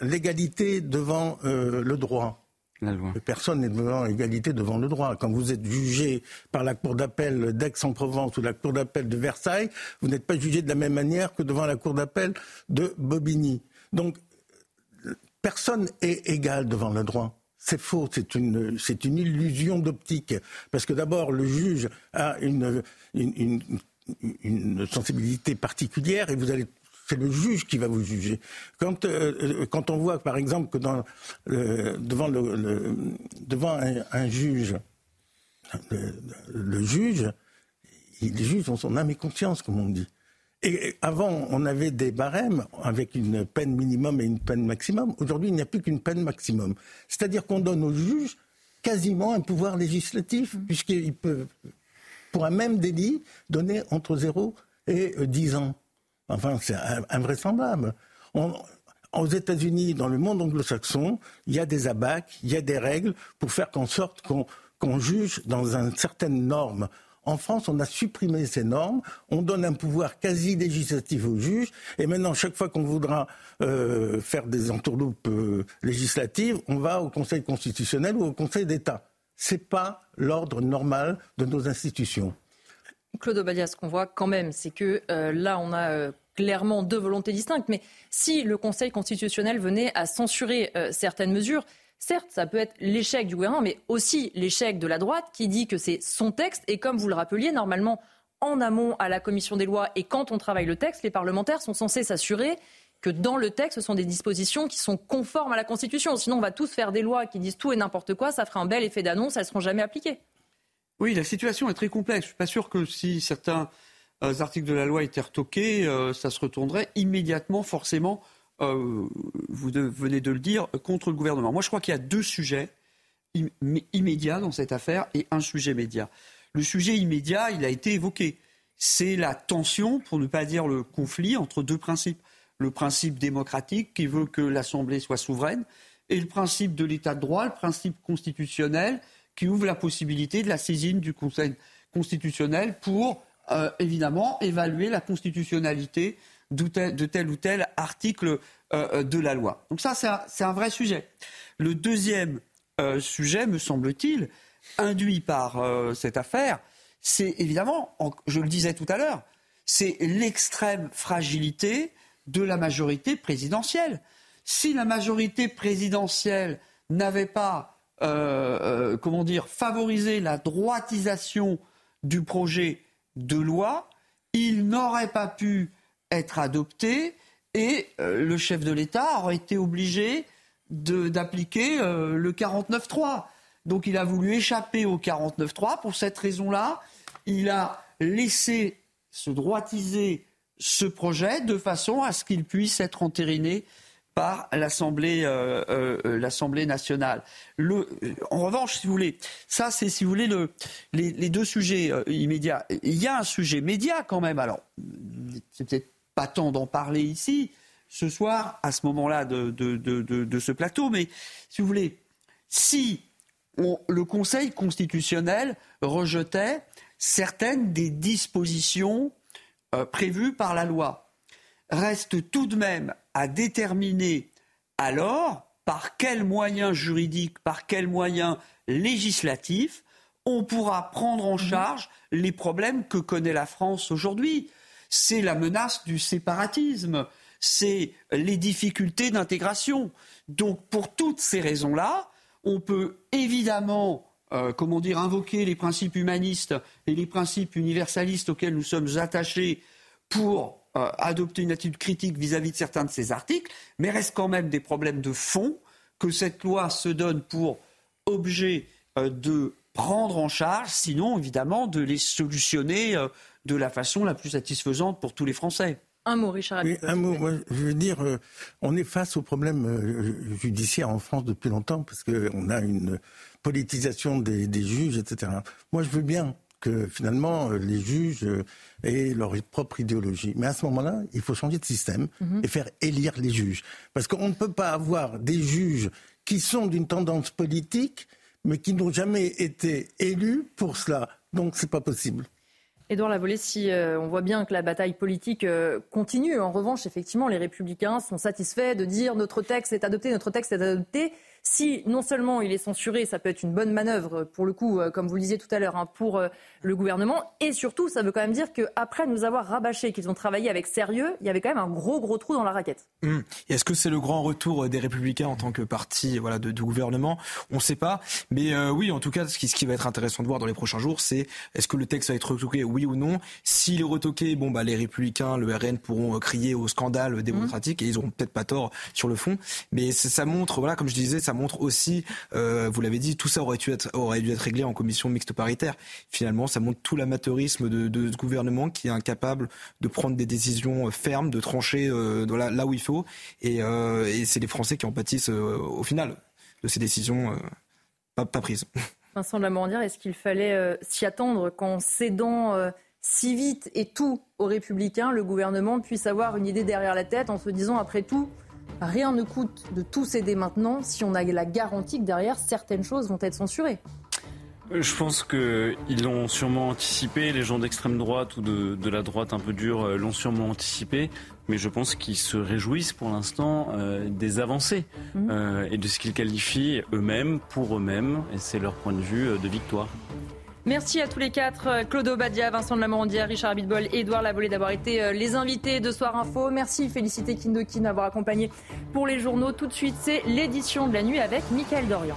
l'égalité devant euh, le droit. Personne n'est devant égalité devant le droit. Quand vous êtes jugé par la cour d'appel d'Aix-en-Provence ou la cour d'appel de Versailles, vous n'êtes pas jugé de la même manière que devant la cour d'appel de Bobigny. Donc, personne est égal devant le droit. C'est faux, c'est une, c'est une illusion d'optique. Parce que d'abord, le juge a une, une, une, une sensibilité particulière et vous allez c'est le juge qui va vous juger. Quand, euh, quand on voit, par exemple, que dans, euh, devant, le, le devant un, un, juge, le, le juge, il, les juges ont son âme et conscience, comme on dit. Et avant, on avait des barèmes avec une peine minimum et une peine maximum. Aujourd'hui, il n'y a plus qu'une peine maximum. C'est-à-dire qu'on donne au juge quasiment un pouvoir législatif, mmh. puisqu'il peut, pour un même délit, donner entre 0 et 10 ans. Enfin, c'est invraisemblable. Aux États-Unis, dans le monde anglo-saxon, il y a des abacs, il y a des règles pour faire qu'en sorte qu'on qu juge dans une certaine norme. En France, on a supprimé ces normes, on donne un pouvoir quasi législatif aux juges, et maintenant, chaque fois qu'on voudra euh, faire des entourloupes euh, législatives, on va au Conseil constitutionnel ou au Conseil d'État. C'est pas l'ordre normal de nos institutions.
Claude Obadia, ce qu'on voit quand même, c'est que euh, là, on a euh, clairement deux volontés distinctes. Mais si le Conseil constitutionnel venait à censurer euh, certaines mesures, certes, ça peut être l'échec du gouvernement, mais aussi l'échec de la droite qui dit que c'est son texte. Et comme vous le rappeliez, normalement, en amont à la commission des lois et quand on travaille le texte, les parlementaires sont censés s'assurer que dans le texte, ce sont des dispositions qui sont conformes à la Constitution. Sinon, on va tous faire des lois qui disent tout et n'importe quoi. Ça fera un bel effet d'annonce. Elles ne seront jamais appliquées.
Oui, la situation est très complexe. Je ne suis pas sûr que si certains euh, articles de la loi étaient retoqués, euh, ça se retournerait immédiatement, forcément, euh, vous venez de le dire, contre le gouvernement. Moi, je crois qu'il y a deux sujets immédiats dans cette affaire et un sujet média. Le sujet immédiat, il a été évoqué. C'est la tension, pour ne pas dire le conflit, entre deux principes. Le principe démocratique qui veut que l'Assemblée soit souveraine et le principe de l'état de droit, le principe constitutionnel qui ouvre la possibilité de la saisine du Conseil constitutionnel pour, euh, évidemment, évaluer la constitutionnalité de tel, ou tel article euh, euh, de la loi. Donc ça, c'est un, vrai sujet. Le deuxième sujet, me semble-t-il, induit par cette affaire, c'est évidemment, je le disais tout à l'heure, c'est l'extrême fragilité de la majorité présidentielle. Si la majorité présidentielle n'avait pas euh, euh, comment dire, favoriser la droitisation du projet de loi, il n'aurait pas pu être adopté et euh, le chef de l'État aurait été obligé d'appliquer le 49.3. Donc il a voulu échapper au 49.3. Pour cette raison-là, il a laissé se droitiser ce projet de façon à ce qu'il puisse être entériné par l'Assemblée euh, euh, l'Assemblée nationale. Le, en revanche, si vous voulez, ça c'est si vous voulez le, les, deux sujets euh, immédiats. Il y a un sujet média quand même. Alors, c'est peut-être pas temps d'en parler ici ce soir à ce moment-là de, ce plateau, mais si vous voulez, si le Conseil constitutionnel rejetait certaines des dispositions prévues par la loi, reste tout de même à déterminer alors par quels moyens juridiques, par quels moyens législatifs on pourra prendre en mhm. charge les problèmes que connaît la France aujourd'hui. C'est la menace du séparatisme, c'est les difficultés d'intégration. Donc pour toutes ces raisons-là, on peut évidemment euh, comment dire, invoquer les principes humanistes et les principes universalistes auxquels nous sommes attachés pour euh, adopter une attitude critique vis-à-vis de certains de ces articles, mais reste quand même des problèmes de fond que cette loi se donne pour objet euh, de prendre en charge, sinon évidemment de les solutionner euh, de la façon la plus satisfaisante pour tous les Français.
Un mot, Richard.
Oui, un mot. je veux dire, on est face au problème judiciaire en France depuis longtemps parce qu'on a une politisation des, des, juges, etc. Moi, je veux bien que finalement euh, les juges euh, aient leur propre idéologie. Mais à ce moment-là, il faut changer de système mhm. et faire élire les juges. Parce qu'on ne peut pas avoir des juges qui sont d'une tendance politique, mais qui n'ont jamais été élus pour cela. Donc c'est pas possible.
Édouard Lavolée, si euh, on voit bien que la bataille politique continue, en revanche, effectivement, les républicains sont satisfaits de dire notre texte est adopté, notre texte est adopté. Si non seulement il est censuré, ça peut être une bonne manœuvre, pour le coup, euh, comme vous le disiez tout à l'heure, hein, pour euh, le gouvernement. Et surtout, ça veut quand même dire qu'après nous avoir rabâché qu'ils ont travaillé avec sérieux, il y avait quand même un gros, gros trou dans la raquette.
Mmh. Est-ce que c'est le grand retour des Républicains en tant que parti voilà, de, gouvernement? On ne sait pas. Mais euh, oui, en tout cas, ce qui, ce qui, va être intéressant de voir dans les prochains jours, c'est est-ce que le texte va être retoqué, oui ou non? S'il est retoqué, bon, bah, les Républicains, le RN pourront crier au scandale démocratique et ils n'auront peut-être pas tort sur le fond. Mais ça montre, voilà, comme je disais, ça montre aussi, euh, vous l'avez dit, tout ça aurait dû, être, réglé en commission mixte paritaire. Finalement, ça montre tout l'amateurisme de, ce gouvernement qui est incapable de prendre des décisions fermes, de trancher euh, là, où il faut. Et, euh, c'est les Français qui en pâtissent au final de ces décisions pas, prises.
Vincent de est-ce qu'il fallait s'y attendre qu'en cédant si vite et tout aux républicains, le gouvernement puisse avoir une idée derrière la tête en se disant après tout, rien ne coûte de tout céder maintenant si on a la garantie que derrière, certaines choses vont être censurées.
Euh, je pense qu'ils l'ont sûrement anticipé, les gens d'extrême droite ou de, la droite un peu dure euh, l'ont sûrement anticipé, mais je pense qu'ils se réjouissent pour l'instant euh, des avancées mmh. et de ce qu'ils qualifient eux-mêmes, pour eux-mêmes, et c'est leur point de vue de victoire.
Merci à tous les quatre, Claude Obadia, Vincent de la Morandière, Richard Abitbol, Edouard Lavolée d'avoir été euh, les invités de Soir Info. Merci, félicité Kindoki d'avoir accompagné pour les journaux. Tout de suite, c'est l'édition de la nuit avec Mickaël Dorian.